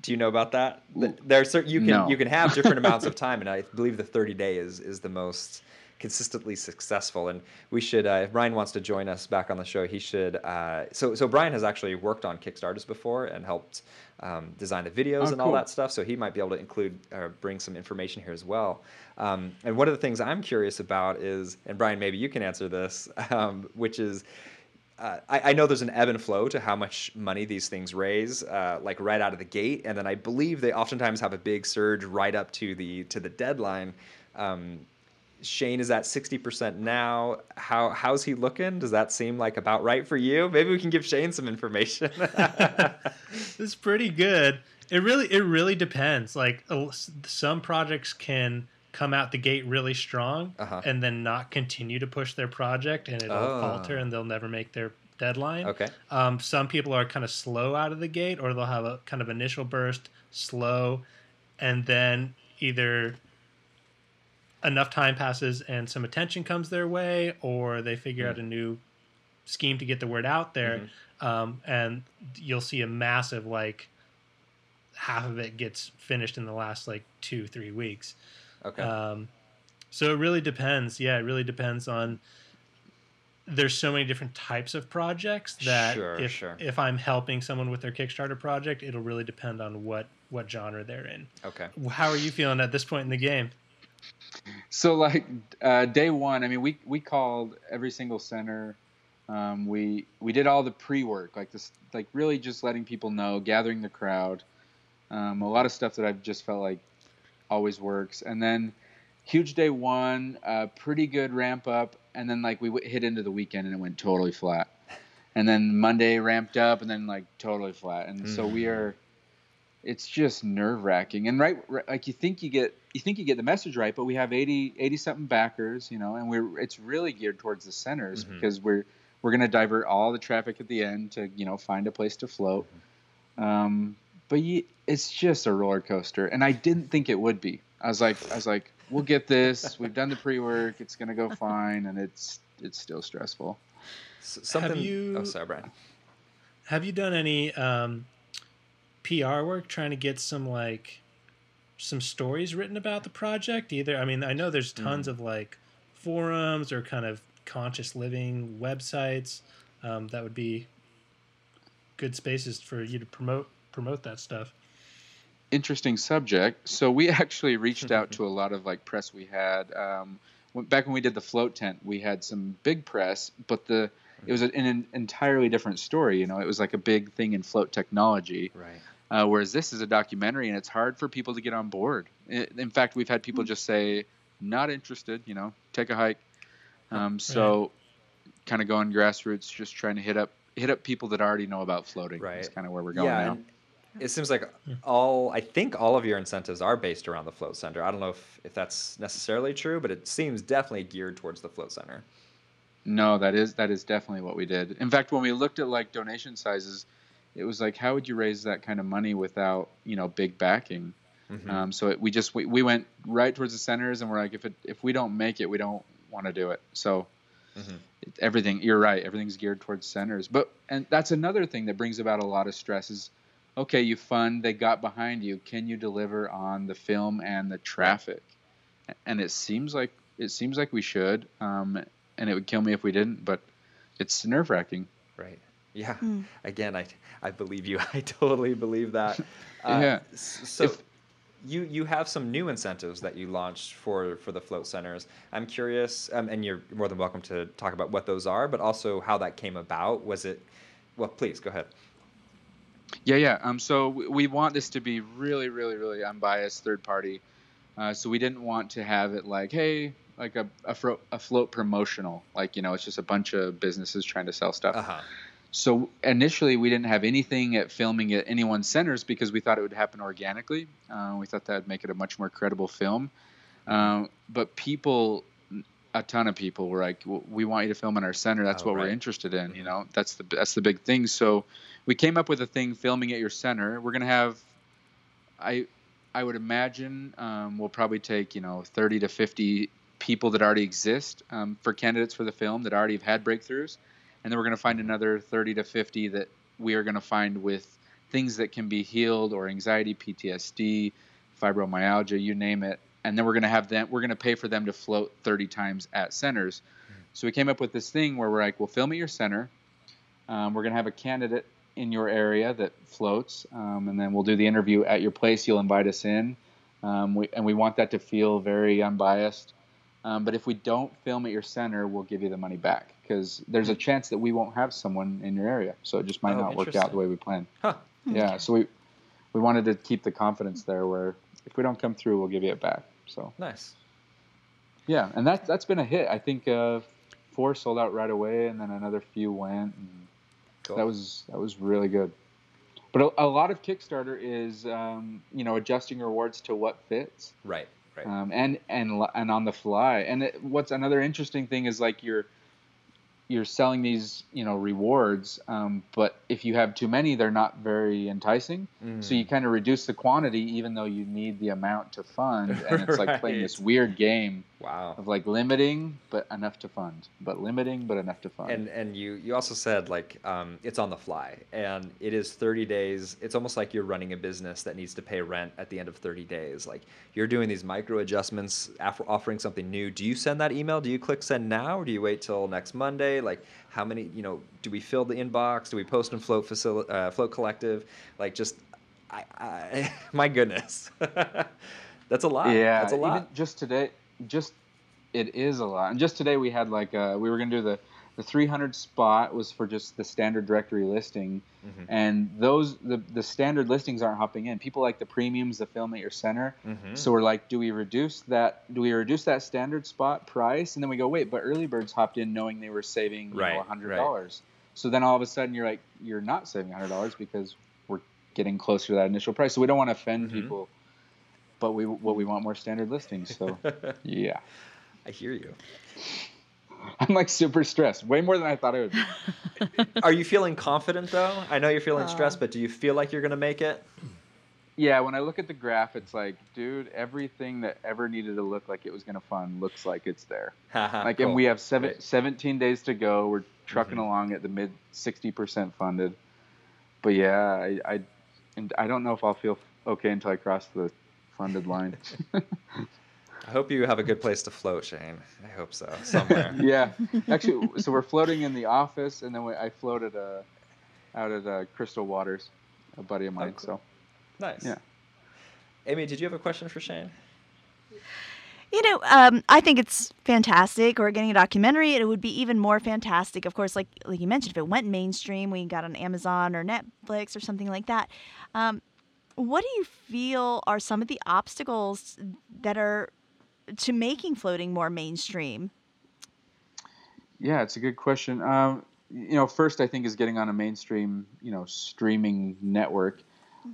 B: do you know about that? There are certain you can
F: No.
B: you can have different amounts of time, and I believe the 30 day is is the most consistently successful. And we should, uh, if Brian wants to join us back on the show, he should. Uh, so so Brian has actually worked on Kickstarters before and helped um, design the videos
F: Oh,
B: and all
F: cool.
B: that stuff. So he might be able to include or bring some information here as well. Um, and one of the things I'm curious about is, and Brian, maybe you can answer this, um, which is. Uh, I, I know there's an ebb and flow to how much money these things raise, uh, like right out of the gate, and then I believe they oftentimes have a big surge right up to the to the deadline. Um, Shane is at sixty percent now. How how's he looking? Does that seem like about right for you? Maybe we can give Shane some information.
E: It's pretty good. It really it really depends. Like some projects can come out the gate really strong
B: Uh-huh.
E: and then not continue to push their project and it'll
B: Oh.
E: falter and they'll never make their deadline.
B: okay.
E: Um, some people are kind of slow out of the gate, or they'll have a kind of initial burst, slow, and then either enough time passes and some attention comes their way, or they figure out a new scheme to get the word out there, um, and you'll see a massive like half of it gets finished in the last like two three weeks.
B: Okay.
E: Um, So it really depends. Yeah, it really depends on. There's so many different types of projects that
B: Sure,
E: if
B: sure.
E: if I'm helping someone with their Kickstarter project, it'll really depend on what what genre they're in.
B: Okay.
E: How are you feeling at this point in the game?
F: So like uh, day one, I mean, we we called every single center. Um, we we did all the pre work, like this, like really just letting people know, gathering the crowd. Um, a lot of stuff that I've just felt like always works, and then huge day one, uh, pretty good ramp up, and then like we w- hit into the weekend and it went totally flat, and then Monday ramped up and then like totally flat, and so we are it's just nerve wracking. And right, right, like you think you get you think you get the message right, but we have 80, 80 something backers, you know, and we're it's really geared towards the centers because we're we're going to divert all the traffic at the end to you know find a place to float. Um, but you, it's just a roller coaster, and I didn't think it would be. I was like, I was like, we'll get this. We've done the pre work. It's going to go fine, and it's it's still stressful.
B: S- something.
E: you-
B: Oh, sorry, Brian.
E: Have you done any um, PR work trying to get some like some stories written about the project? Either I mean, I know there's tons of like forums or kind of conscious living websites um, that would be good spaces for you to promote promote that stuff.
F: interesting subject. So we actually reached out to a lot of like press we had. Um, when, back when we did the float tent, we had some big press, but the it was an, an entirely different story. You know, it was like a big thing in float technology.
B: Right.
F: Uh, whereas this is a documentary, and it's hard for people to get on board. In fact, we've had people just say, "Not interested." You know, take a hike. Um, so, kind of going grassroots, just trying to hit up hit up people that already know about floating.
B: Right.
F: That's kind of where we're going
B: yeah,
F: now.
B: it seems like all I think all of your incentives are based around the float center. I don't know if, if that's necessarily true, but it seems definitely geared towards the float center.
F: No, that is that is definitely what we did. In fact, when we looked at like donation sizes, it was like, how would you raise that kind of money without you know big backing? Um, so it, we just we, we went right towards the centers, and we're like, if it if we don't make it, we don't want to do it. So it, everything, you're right, everything's geared towards centers. But and that's another thing that brings about a lot of stress is, okay, you fund, they got behind you, can you deliver on the film and the traffic? And it seems like it seems like we should. Um, and it would kill me if we didn't. But it's nerve wracking.
B: Right. Yeah. Again, I I believe you. I totally believe that. Uh,
F: Yeah.
B: So
F: If-
B: you you have some new incentives that you launched for for the float centers. I'm curious, um, and you're more than welcome to talk about what those are, but also how that came about. Was it? Well, please go ahead.
F: Yeah, yeah. Um, so we, we want this to be really, really, really unbiased third party. Uh, so we didn't want to have it like, hey, like a a, fro- a float promotional, like you know, it's just a bunch of businesses trying to sell stuff.
B: Uh huh.
F: So initially, we didn't have anything at filming at anyone's centers because we thought it would happen organically. Uh, we thought that would make it a much more credible film. Um, but people, a ton of people were like, "W- "We want you to film in our center. That's
B: Oh,
F: what
B: right.
F: we're interested in." You know, that's the that's the big thing. So we came up with a thing filming at your center. We're gonna have, I, I would imagine um, we'll probably take you know 30 to 50 people that already exist um, for candidates for the film that already have had breakthroughs, and then we're gonna find another 30 to 50 that we are gonna find with things that can be healed or anxiety, PTSD, fibromyalgia, you name it. And then we're gonna have them. We're gonna pay for them to float 30 times at centers. So we came up with this thing where we're like, we'll film at your center. Um, we're gonna have a candidate in your area that floats, um, and then we'll do the interview at your place. You'll invite us in, um, we, and we want that to feel very unbiased. Um, but if we don't film at your center, we'll give you the money back because there's a chance that we won't have someone in your area, so it just might
B: Oh,
F: not work out the way we planned.
B: Huh.
F: Yeah, so we we wanted to keep the confidence there, where if we don't come through, we'll give you it back. So
B: Nice.
F: yeah, and that that's been a hit. I think uh, four sold out right away, and then another few went. And
B: Cool.
F: That was that was really good. But a, a lot of Kickstarter is um, you know adjusting rewards to what fits,
B: right. Right.
F: um, and and and on the fly. And it, what's another interesting thing is like you're you're selling these you know rewards, um, but if you have too many, they're not very enticing. So you kind of reduce the quantity, even though you need the amount to fund. And it's like playing this weird game
B: Wow.
F: of like limiting but enough to fund, but limiting but enough to fund.
B: And and you you also said like um, it's on the fly, and it is 30 days. It's almost like you're running a business that needs to pay rent at the end of 30 days. Like you're doing these micro adjustments, after offering something new. Do you send that email? Do you click send now, or do you wait till next Monday? Like how many? You know, do we fill the inbox? Do we post in Float facility, uh, Float Collective? Like just, I, I my goodness, that's a lot.
F: yeah,
B: that's a lot.
F: Even just today, just it is a lot. And just today we had like uh, we were gonna do the the 300 spot was for just the standard directory listing,
B: Mhm.
F: and those the the standard listings aren't hopping in. People like the premiums, the film at your center.
B: Mhm.
F: So we're like, do we reduce that? Do we reduce that standard spot price? And then we go, wait, but early birds hopped in knowing they were saving you
B: Right,
F: know hundred dollars. So then all of a sudden you're like, you're not saving hundred dollars because we're getting closer to that initial price. So we don't want to offend
B: Mhm.
F: people, but we what we want more standard listings. So yeah,
B: I hear you.
F: I'm like super stressed, way more than I thought I would. Be.
B: Are you feeling confident though? I know you're feeling
C: Uh.
B: stressed, but do you feel like you're gonna make it?
F: Yeah, when I look at the graph, it's like, dude, everything that ever needed to look like it was gonna fund looks like it's there. like and we have seven,
B: Great.
F: 17 days to go we're trucking
B: Mhm.
F: along at the mid 60% funded but yeah i i, and I don't know if i'll feel okay until i cross the funded line
B: I hope you have a good place to float, Shane. I hope so somewhere.
F: yeah actually so we're floating in the office and then we, i floated uh, out at uh, crystal waters a buddy of mine
B: cool.
F: so
B: Nice.
F: Yeah.
B: Amy, did you have a question for Shane?
C: You know, um, I think it's fantastic. We're getting a documentary. It would be even more fantastic, of course, like like you mentioned, if it went mainstream, we got on Amazon or Netflix or something like that. Um, what do you feel are some of the obstacles that are to making floating more mainstream?
F: Yeah, it's a good question. Um, you know, first I think is getting on a mainstream, you know, streaming network.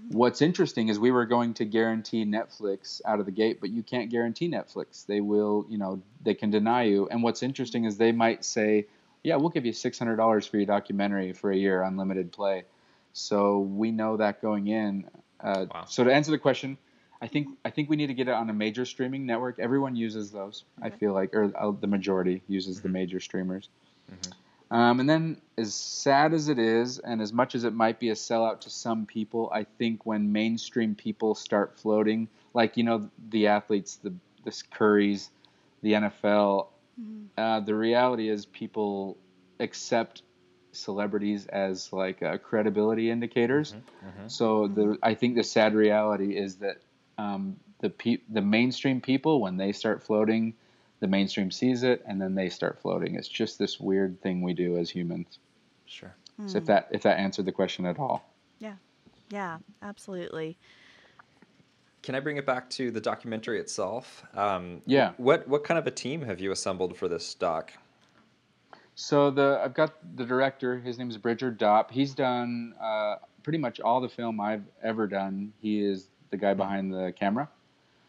F: What's interesting is we were going to guarantee Netflix out of the gate, but you can't guarantee Netflix. They will, you know, they can deny you. And what's interesting is they might say, "Yeah, we'll give you six hundred dollars for your documentary for a year, unlimited play." So we know that going in. Uh,
B: Wow.
F: So to answer the question, I think I think we need to get it on a major streaming network. Everyone uses those. I feel like, or uh, the majority uses the major streamers. Um, and then, as sad as it is, and as much as it might be a sellout to some people, I think when mainstream people start floating, like you know the athletes, the the Currys, the NFL, uh, the reality is people accept celebrities as like uh, credibility indicators. So the I think the sad reality is that um, the pe- the mainstream people when they start floating, the mainstream sees it and then they start floating. It's just this weird thing we do as humans.
B: Sure.
F: So if that if that answered the question at all.
C: Yeah, yeah, absolutely.
B: Can I bring it back to the documentary itself? Um,
F: Yeah.
B: What what kind of a team have you assembled for this doc?
F: So the I've got the director. His name is Bridger Dopp. He's done uh, pretty much all the film I've ever done. He is the guy behind the camera.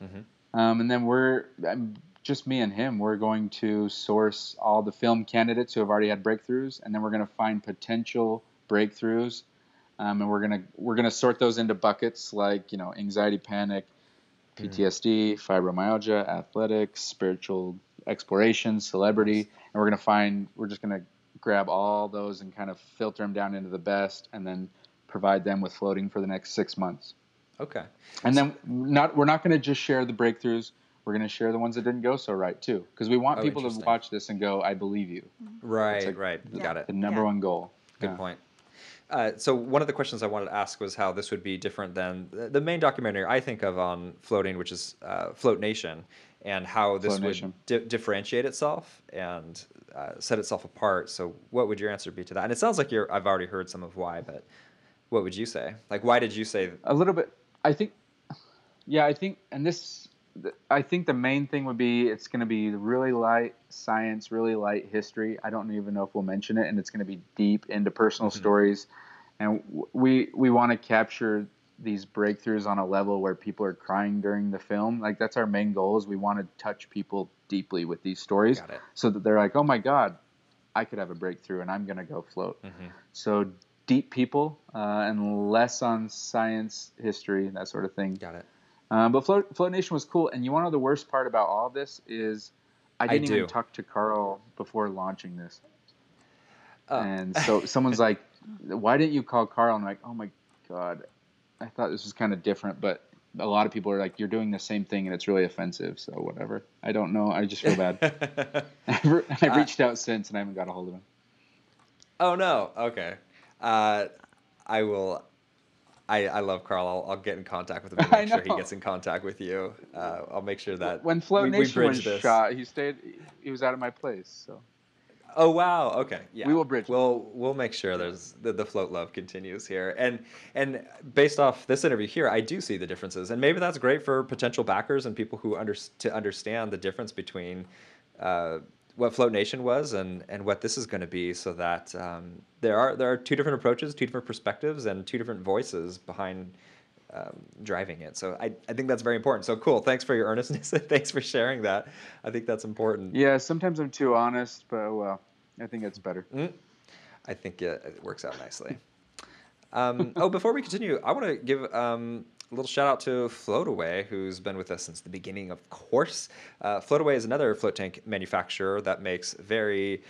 B: Mhm.
F: Um, and then we're um, just me and him. We're going to source all the film candidates who have already had breakthroughs, and then we're going to find potential breakthroughs. Um, and we're gonna we're gonna sort those into buckets like you know anxiety, panic, PTSD, fibromyalgia, athletics, spiritual exploration, celebrity, and we're gonna find we're just gonna grab all those and kind of filter them down into the best, and then provide them with floating for the next six months.
B: Okay.
F: And then not we're not gonna just share the breakthroughs. We're gonna share the ones that didn't go so right too, because we want
B: Oh,
F: people to watch this and go, "I believe you."
B: Right.
F: like
B: right.
C: Yeah.
B: Got it.
F: The number
C: Yeah.
F: one goal.
B: Good
F: Yeah.
B: point. Uh, so one of the questions I wanted to ask was how this would be different than the the main documentary I think of on floating, which is uh, Float Nation, and how this would di- differentiate itself and uh, set itself apart. So what would your answer be to that? And it sounds like you're. I've already heard some of why, but what would you say? Like, why did you say?
F: a little bit i think yeah i think and this i think the main thing would be it's going to be really light science really light history. I don't even know if we'll mention it and it's going to be deep into personal mm-hmm. stories. And we we want to capture these breakthroughs on a level where people are crying during the film. Like that's our main goal is we want to touch people deeply with these stories so that they're like oh my god i could have a breakthrough and i'm going to go float. Mm-hmm. So deep people uh, and less on science, history, that sort of thing.
B: Got it.
F: Um, but Float, Float Nation was cool. And you want to know the worst part about all of this is I didn't
B: do.
F: even talk to Carl before launching this.
B: Oh.
F: And so someone's like, "Why didn't you call Carl?" And I'm like, "Oh my god, I thought this was kind of different." But a lot of people are like, "You're doing the same thing, and it's really offensive." So whatever. I don't know. I just feel bad. I've re-
B: Uh,
F: I've reached out since, and I haven't got a hold of him.
B: oh no. Okay. Uh, I will. I, I love Carl. I'll, I'll get in contact with him and make sure he gets in contact with you. Uh, I'll make sure that
F: when Float
B: we, we
F: Nation
B: bridge
F: was
B: this.
F: shot, he stayed. He was out of my place. So
B: Oh wow. Okay. Yeah.
F: We will bridge.
B: We'll we'll make sure there's the, the float love continues here. And and based off this interview here, I do see the differences. And maybe that's great for potential backers and people who under, to understand the difference between uh, what Float Nation was and and what this is going to be, so that um, there are there are two different approaches, two different perspectives, and two different voices behind. Um, driving it, so I, I think that's very important. So cool. Thanks for your earnestness. and Thanks for sharing that. I think that's important.
F: yeah, sometimes I'm too honest, but well, I think it's better.
B: Mm. I think it, it works out nicely. Um, oh, before we continue, I want to give um, little shout out to Floataway, who's been with us since the beginning, of course. Uh, Floataway is another float tank manufacturer that makes very,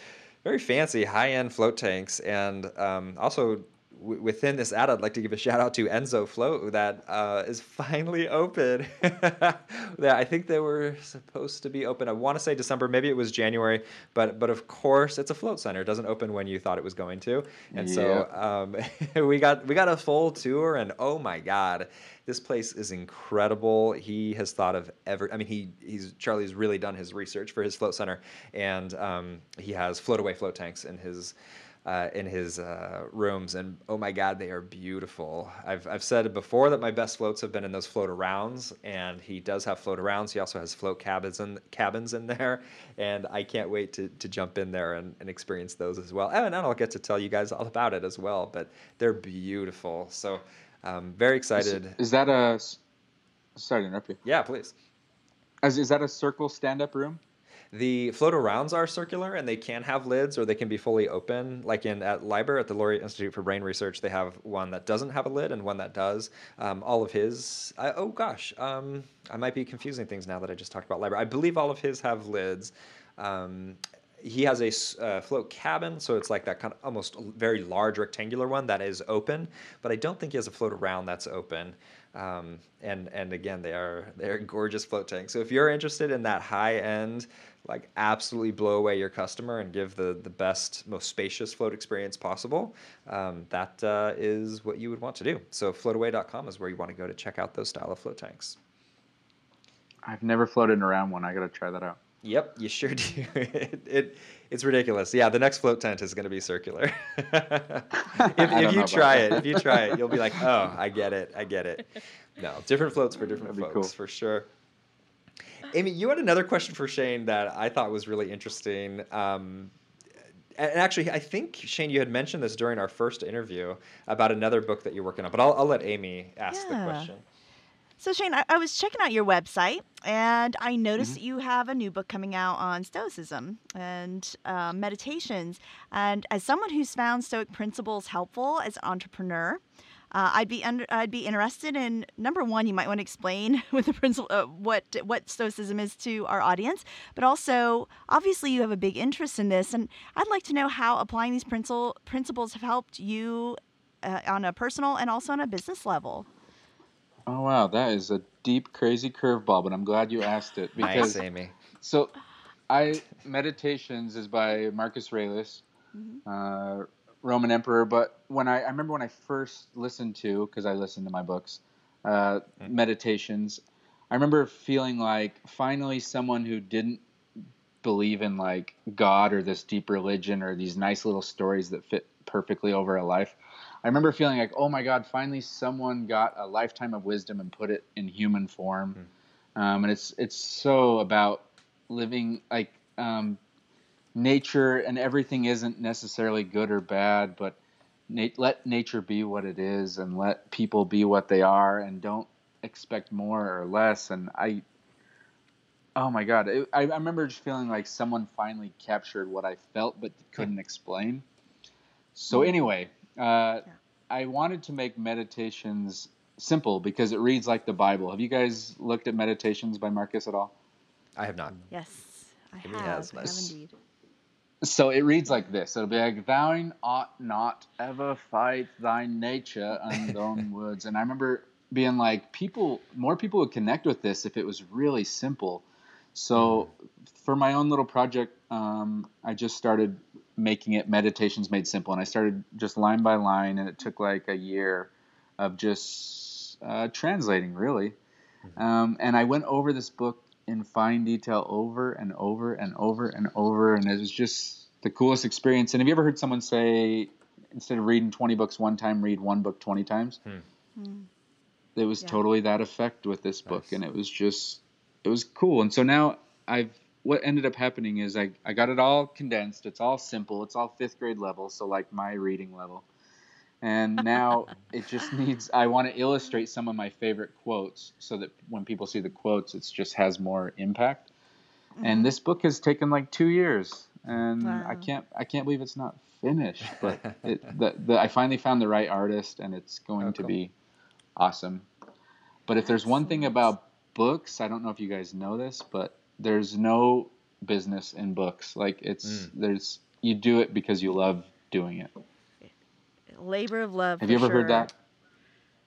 B: very fancy high end float tanks. And um, also, w- within this ad, I'd like to give a shout out to Enzo Float that uh, is finally open. yeah, I think they were supposed to be open. I want to say December, maybe it was January, but but of course it's a float center. It doesn't open when you thought it was going to, and so um, we got we got a full tour, and oh my god, this place is incredible. He has thought of ever. I mean, he he's Charlie's really done his research for his float center, and um, he has float away float tanks in his uh, in his uh, rooms, and oh my God, they are beautiful. I've, I've said before that my best floats have been in those float arounds, and he does have float arounds. He also has float cabins in, cabins in there, and I can't wait to, to jump in there and, and experience those as well. And I'll get to tell you guys all about it as well, but they're beautiful. So um, very excited.
F: Is that a? Sorry to interrupt you.
B: Yeah, please.
F: Is, is that a circle stand-up room?
B: The float arounds are circular and they can have lids or they can be fully open. Like in at LIBR at the Laureate Institute for Brain Research, they have one that doesn't have a lid and one that does. Um, all of his, I, oh gosh, um, I might be confusing things now that I just talked about LIBR. I believe all of his have lids. Um, he has a uh, float cabin, so it's like that kind of almost very large rectangular one that is open, but I don't think he has a float around that's open. Um, and and again, they are they're gorgeous float tanks. So if you're interested in that high end, like absolutely blow away your customer and give the the best, most spacious float experience possible, um, that uh, is what you would want to do. So floataway.com is where you want to go to check out those style of float tanks.
F: I've never floated around one. I gotta try that out.
B: Yep, you sure do. it, it it's ridiculous. Yeah, the next float tent is going to be circular. if if you try it, if you try it, you'll be like, "Oh, I get it. I get it." No, different floats for different
F: That'd
B: folks
F: cool.
B: for sure. Amy, you had another question for Shane that I thought was really interesting. Um, and actually, I think Shane, you had mentioned this during our first interview about another book that you're working on, but I'll, I'll let Amy ask the question.
C: So Shane, I, I was checking out your website and I noticed
B: Mm-hmm.
C: that you have a new book coming out on Stoicism and uh, meditations. And as someone who's found Stoic principles helpful as an entrepreneur, uh, I'd be under, I'd be interested in number one. You might want to explain with the principle uh, what what Stoicism is to our audience, but also obviously you have a big interest in this, and I'd like to know how applying these principle, principles have helped you uh, on a personal and also on a business level.
F: Oh wow, that is a deep, crazy curveball. But I'm glad you asked it because
B: Nice, Amy.
F: so, I meditations is by Marcus Aurelius,
C: Mm-hmm.
F: uh, Roman emperor. But when I, I remember when I first listened to because I listened to my books, uh, meditations, I remember feeling like finally someone who didn't believe in like God or this deep religion or these nice little stories that fit perfectly over a life. I remember feeling like, oh my God, finally someone got a lifetime of wisdom and put it in human form. Um, and it's it's so about living like um, nature and everything isn't necessarily good or bad, but nat- let nature be what it is and let people be what they are and don't expect more or less. And I, oh my God, it, I, I remember just feeling like someone finally captured what I felt but couldn't explain. So anyway, uh, I wanted to make meditations simple because it reads like the Bible. Have you guys looked at Meditations by Marcus at all?
B: I have not.
C: Yes, I
B: Give me
C: have,
B: has
C: I have indeed.
F: So it reads like this. It'll be like, "Thou ought not ever fight thy nature undone woods." And I remember being like, people, more people would connect with this if it was really simple. So for my own little project, um, I just started making it meditations made simple, and I started just line by line, and it took like a year of just uh, translating, really. Um, and I went over this book in fine detail over and over and over and over, and it was just the coolest experience. And have you ever heard someone say, instead of reading 20 books one time, read one book 20 times?
C: Mm.
F: It was
C: Yeah.
F: totally that effect with this book,
B: Nice.
F: and it was just, it was cool. And so now I've, what ended up happening is I, I got it all condensed. It's all simple. It's all fifth grade level, so like my reading level. And now it just needs, I want to illustrate some of my favorite quotes so that when people see the quotes, it just has more impact. And mm-hmm. this book has taken like two years, and I can't, I can't believe it's not finished. But it, the, the, I finally found the right artist, and it's going
B: Oh,
F: to
B: cool.
F: be awesome. But if there's one thing about books, I don't know if you guys know this, but there's no business in books. Like it's
B: Mm.
F: there's you do it because you love doing it.
C: Labor of love.
F: Have
C: for
F: you ever
C: sure.
F: heard that?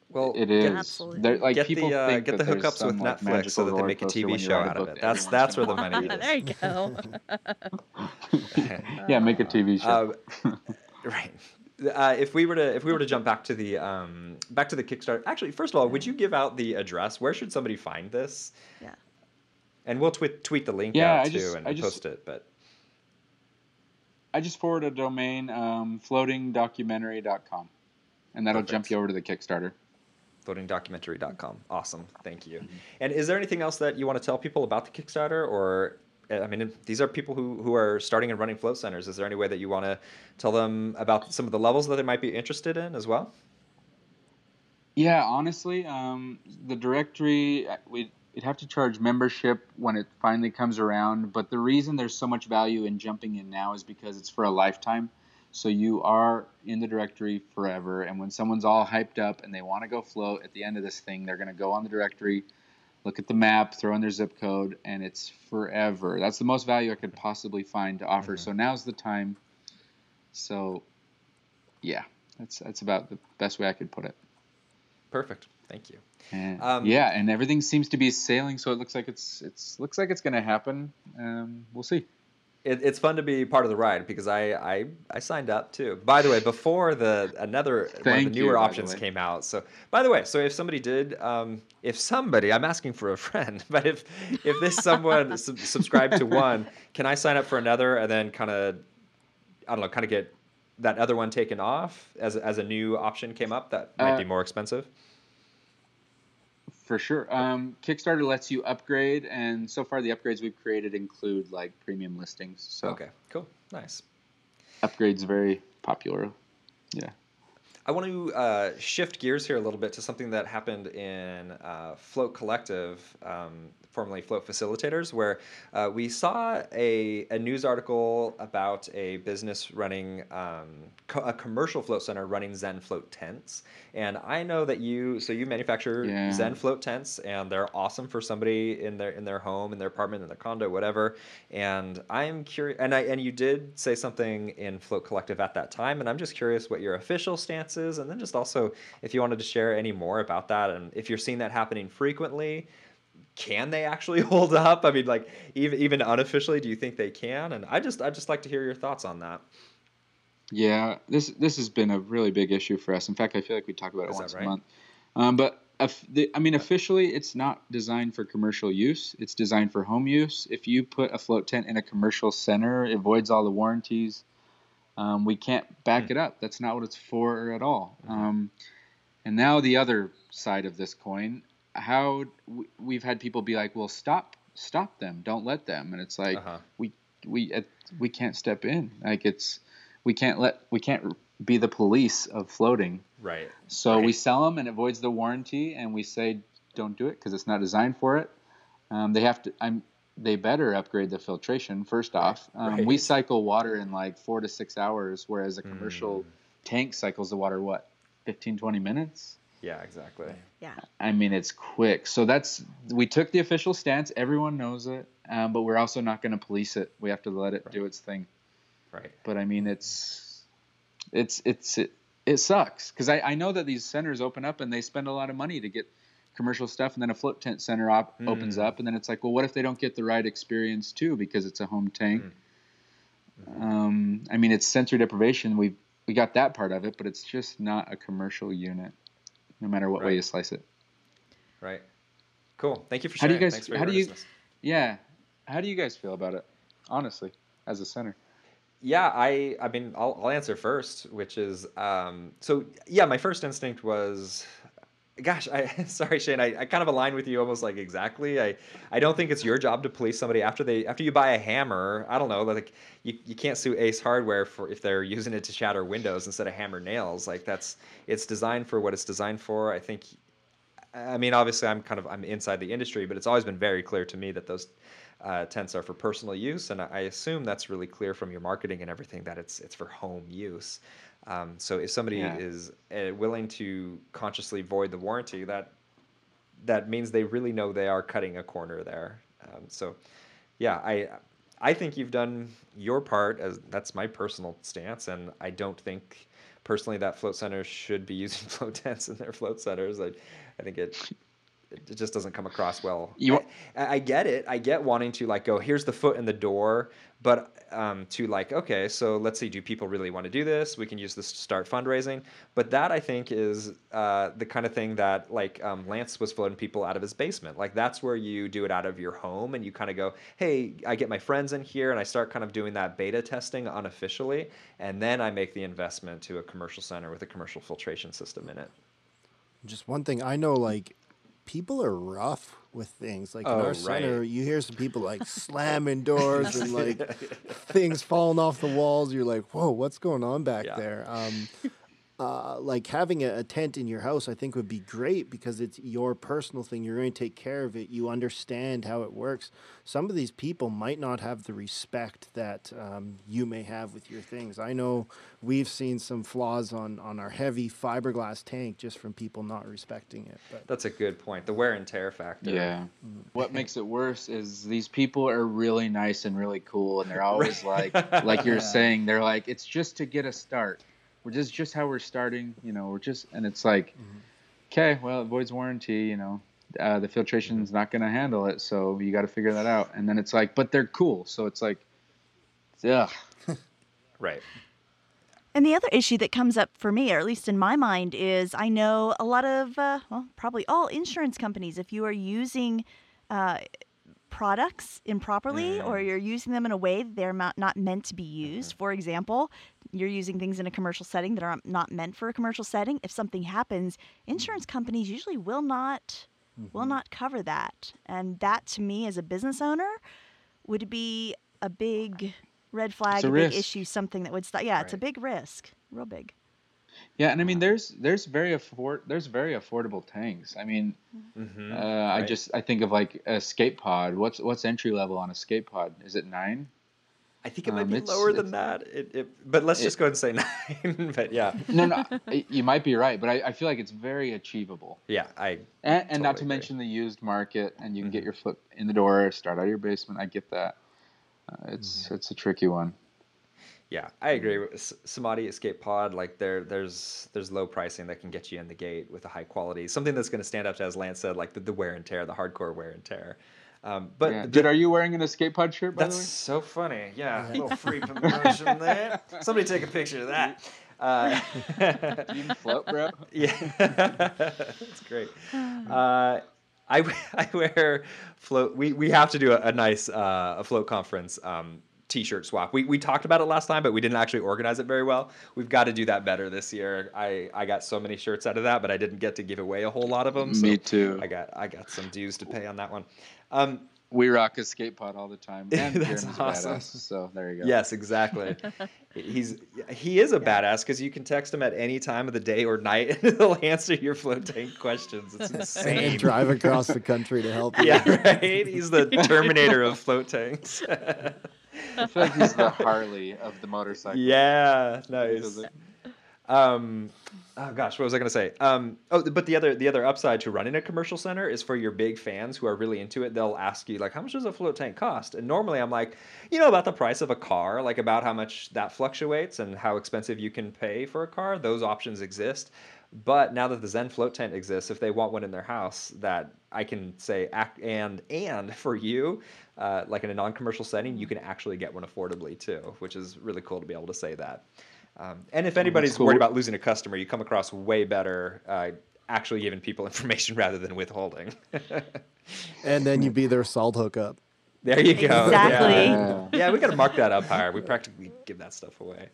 B: Well,
F: it is.
C: get- Absolutely.
F: They're, like
B: get
F: people
B: the uh,
F: think
B: get the
F: that there's
B: hookups with
F: like,
B: Netflix so that they make a TV show out of it. That's that's where the money
F: is.
C: there you go.
F: yeah, make a TV show.
B: Uh, right. Uh, if we were to if we were to jump back to the um, back to the Kickstarter, actually, first of all, would you give out the address? Where should somebody find this?
C: Yeah.
B: And we'll tweet tweet the link
F: Yeah,
B: out
F: I
B: too
F: just-
B: and
F: I just-
B: post it. But
F: I just forwarded a domain, um, floatingdocumentary.com, and that'll jump you over to the Kickstarter.
B: floatingdocumentary.com. Awesome. Thank you. And is there anything else that you want to tell people about the Kickstarter or uh, I mean, these are people who, who are starting and running float centers. Is there any way that you want to tell them about some of the levels that they might be interested in as well?
F: Yeah, honestly, um, the directory we would have to charge membership when it finally comes around. But the reason there's so much value in jumping in now is because it's for a lifetime. So you are in the directory forever. And when someone's all hyped up and they want to go float at the end of this thing, they're going to go on the directory, look at the map, throw in their zip code, and it's forever. That's the most value I could possibly find to offer. Mm-hmm. So now's the time. So, yeah, that's that's about the best way I could put it.
B: Perfect. Thank you.
F: And,
B: Um,
F: yeah, and everything seems to be sailing, so it looks like it's it's looks like it's going to happen. Um, we'll see.
B: It, it's fun to be part of the ride because I, I I signed up too. By the way, before the another one of the newer
F: the
B: options came out. So by the way, so if somebody did, um, if somebody, I'm asking for a friend, but if if this someone sub- subscribed to one, can I sign up for another and then kind of I don't know, kind of get that other one taken off as as a new option came up that might
F: Uh,
B: be more expensive.
F: For sure. Um, Kickstarter lets you upgrade, and so far the upgrades we've created include like premium listings. So
B: Okay, cool, nice.
F: upgrades very popular. Yeah.
B: I want to uh, shift gears here a little bit to something that happened in uh, Float Collective, um, formerly Float Facilitators, where uh, we saw a, a news article about a business running um, co- a commercial float center running Zen Float tents. And I know that you, so you manufacture
F: Yeah.
B: Zen Float tents, and they're awesome for somebody in their in their home, in their apartment, in their condo, whatever. And I'm curious, and I and you did say something in Float Collective at that time, and I'm just curious what your official stance and then just also if you wanted to share any more about that, and if you're seeing that happening frequently. Can they actually hold up? I mean, like even even unofficially, do you think they can? And I just I just like to hear your thoughts on that.
F: Yeah, this this has been a really big issue for us. In fact, I feel like we talk about it
B: Is
F: once
B: right?
F: a month. Um, but if the, I mean, officially, it's not designed for commercial use. It's designed for home use. If you put a float tent in a commercial center, it avoids all the warranties. Um, we can't back it up. That's not what it's for at all. Um, and now the other side of this coin, how we've had people be like, "Well, stop, stop them, don't let them," and it's like
B: Uh-huh.
F: we we uh, we can't step in. Like it's we can't let we can't be the police of floating.
B: Right.
F: So we sell them and it avoids the warranty, and we say don't do it because it's not designed for it. Um, they have to. I'm. They better upgrade the filtration first off. Um, We cycle water in like four to six hours, whereas a commercial
B: Mm.
F: tank cycles the water what 15, 20 minutes.
B: Yeah, exactly.
C: Yeah.
F: I mean, it's quick. So that's we took the official stance. Everyone knows it, um, but we're also not going to police it. We have to let it do its thing.
B: Right.
F: But I mean, it's it's it's it, it sucks because I, I know that these centers open up and they spend a lot of money to get commercial stuff, and then a float tent center op-
B: Mm.
F: opens up, and then it's like, well, what if they don't get the right experience too because it's a home tank?
B: Mm.
F: Um, I mean, it's sensory deprivation. We we got that part of it, but it's just not a commercial unit, no matter what way you slice it.
B: Right. Cool. Thank you for
F: How do
B: sharing.
F: you guys- how do you-. Yeah. How do you guys feel about it? Honestly, as a center.
B: Yeah, I I mean I'll I'll answer first, which is um so yeah, my first instinct was gosh, I sorry Shane, I, I kind of align with you almost like exactly. I I don't think it's your job to police somebody after they after you buy a hammer, I don't know, like you, you can't sue Ace Hardware for if they're using it to shatter windows instead of hammer nails. Like that's it's designed for what it's designed for. I think I mean, obviously, I'm kind of I'm inside the industry, but it's always been very clear to me that those uh, tents are for personal use, and I assume that's really clear from your marketing and everything that it's it's for home use. Um, so if somebody
F: Yeah.
B: is uh, willing to consciously void the warranty, that that means they really know they are cutting a corner there. Um, so, yeah, I I think you've done your part. As that's my personal stance, and I don't think personally that float centers should be using float tents in their float centers. I I think it it just doesn't come across well.
F: You-
B: I, I get it. I get wanting to like go here's the foot in the door, but um, to like okay, so let's see, do people really want to do this? We can use this to start fundraising. But that I think is uh, the kind of thing that like um, Lance was floating people out of his basement. Like that's where you do it out of your home and you kind of go, hey, I get my friends in here and I start kind of doing that beta testing unofficially, and then I make the investment to a commercial center with a commercial filtration system in it.
D: Just one thing I know, like people are rough with things. Like in
B: Oh,
D: our
B: right.
D: center, you hear some people like slamming doors and like things falling off the walls. You're like, whoa, what's going on back
B: Yeah.
D: there? Um, uh, like having a, a tent in your house, I think would be great because it's your personal thing. You're going to take care of it. You understand how it works. Some of these people might not have the respect that um, you may have with your things. I know we've seen some flaws on on our heavy fiberglass tank just from people not respecting it. But
B: That's a good point. The wear and tear factor.
F: Yeah. What makes it worse is these people are really nice and really cool, and they're always like, like you're saying, they're like, it's just to get a start. We're just just how we're starting, you know. We're just, and it's like, okay, well, it voids warranty, you know. Uh, the filtration's not going to handle it, so you got to figure that out. And then it's like, but they're cool, so it's like, yeah,
B: Right.
C: And the other issue that comes up for me, or at least in my mind, is I know a lot of, uh, well, probably all insurance companies, if you are using uh, products improperly or you're using them in a way they're not, meant to be used, uh-huh. for example, you're using things in a commercial setting that are not meant for a commercial setting. If something happens, insurance mm-hmm. companies usually will not will mm-hmm. not cover that. And that to me as a business owner would be a big red flag,
F: a
C: a, big issue, something that would stop. Yeah, it's a big risk, real big.
F: Yeah. And I mean, there's there's very afford there's very affordable tanks. I mean,
B: Mm-hmm.
F: uh, I just I think of like a Escape Pod. What's what's entry level on a Escape Pod? Is it nine?
B: I think it might
F: Um,
B: be
F: it's-
B: lower than that. It, it, but let's
F: It-
B: just go and say nine. but yeah,
F: No, no, you might be right, but I, I feel like it's very achievable.
B: yeah, I
F: And, and not to
B: agree.
F: mention the used market, and you can get
B: Mhm.
F: your foot in the door, start out of your basement. I get that. Uh, it's it's a tricky one.
B: Yeah I agree. with Samadhi Escape Pod, like there there's there's low pricing that can get you in the gate with a high quality, something that's going to stand up to, as Lance said, like the, the wear and tear, the hardcore wear and tear. Um, but
F: Yeah. Dude, are you wearing an escape pod shirt by
B: That's
F: the way?
B: so funny. Yeah, a little free promotion there. Somebody take a picture of that. Uh,
F: You can float, bro.
B: Yeah, that's great. Uh, I I wear float. We we have to do a, a nice uh, a float conference um, t-shirt swap. We we talked about it last time, but we didn't actually organize it very well. We've got to do that better this year. I I got so many shirts out of that, but I didn't get to give away a whole lot of them. So
F: Me too.
B: I got I got some dues to pay on that one. Um,
F: We rock a Escape Pod all the time. And
B: That's
F: Jeremy's
B: awesome.
F: badass, so there you go.
B: Yes, exactly. He's he is a badass because you can text him at any time of the day or night, and he'll answer your float tank questions. It's
D: and
B: insane.
D: drive across the country to help you.
B: yeah, right. He's the Terminator of float tanks.
F: I feel like he's the Harley of the motorcycle.
B: yeah, nice. Um, oh gosh, what was I going to say? Um, oh, but the other the other upside to running a commercial center is for your big fans who are really into it. They'll ask you like, how much does a float tank cost? And normally I'm like, you know, about the price of a car, like about how much that fluctuates and how expensive you can pay for a car. Those options exist. But now that the Zen float tent exists, if they want one in their house, that I can say ac- and and for you, uh, like in a non-commercial setting, you can actually get one affordably too, which is really cool to be able to say that. Um, and if anybody's
F: cool.
B: worried about losing a customer, you come across way better uh, actually giving people information rather than withholding.
D: And then you be their salt hookup.
B: there you go.
C: Exactly.
B: Yeah, yeah we got to mark that up higher. We practically give that stuff away.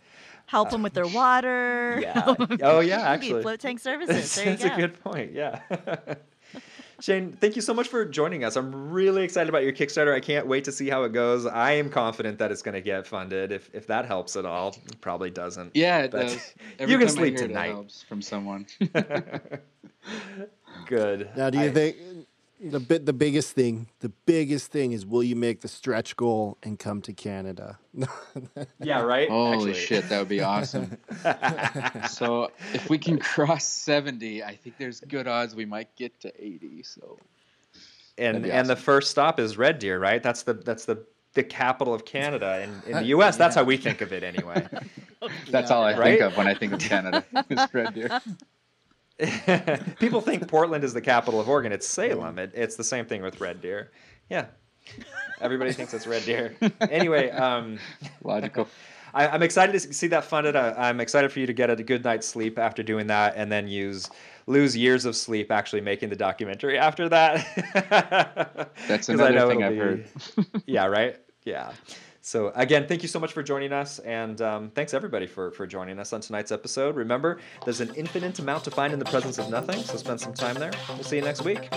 C: Help them with their uh, water.
B: Yeah. Oh yeah,
C: Need
B: actually.
C: float tank services. There you
B: That's
C: go.
B: a good point. Yeah. Shane, thank you so much for joining us. I'm really excited about your Kickstarter. I can't wait to see how it goes. I am confident that it's going to get funded. If if that helps at all, it probably doesn't.
F: Yeah, it
B: But
F: does.
B: you can sleep
F: hear it, it
B: tonight.
F: helps from someone.
B: Good.
D: Now, do you
B: I-
D: think the bit the biggest thing, the biggest thing is will you make the stretch goal and come to Canada?
B: Yeah. Right.
F: Holy
B: Actually.
F: shit, that would be awesome. so if we can cross 70, I think there's good odds we might get to 80. So
B: and
F: That'd
B: and the first stop is Red Deer, right? That's the that's the the capital of Canada in, in the U.S. That's how we think of it anyway.
F: that's all I
B: Right?
F: think of when I think of Canada. is Red Deer.
B: People think Portland is the capital of Oregon. It's Salem. It, it's the same thing with Red Deer. Yeah. Everybody thinks it's Red Deer. Anyway, um,
F: Logical.
B: I, I'm excited to see that funded. I, I'm excited for you to get a good night's sleep after doing that, and then use lose years of sleep actually making the documentary after that.
F: That's another
B: know
F: thing I've heard.
B: yeah, right. Yeah. So again, thank you so much for joining us, and um, thanks everybody for for joining us on tonight's episode. Remember, there's an infinite amount to find in the presence of nothing, so spend some time there. We'll see you next week.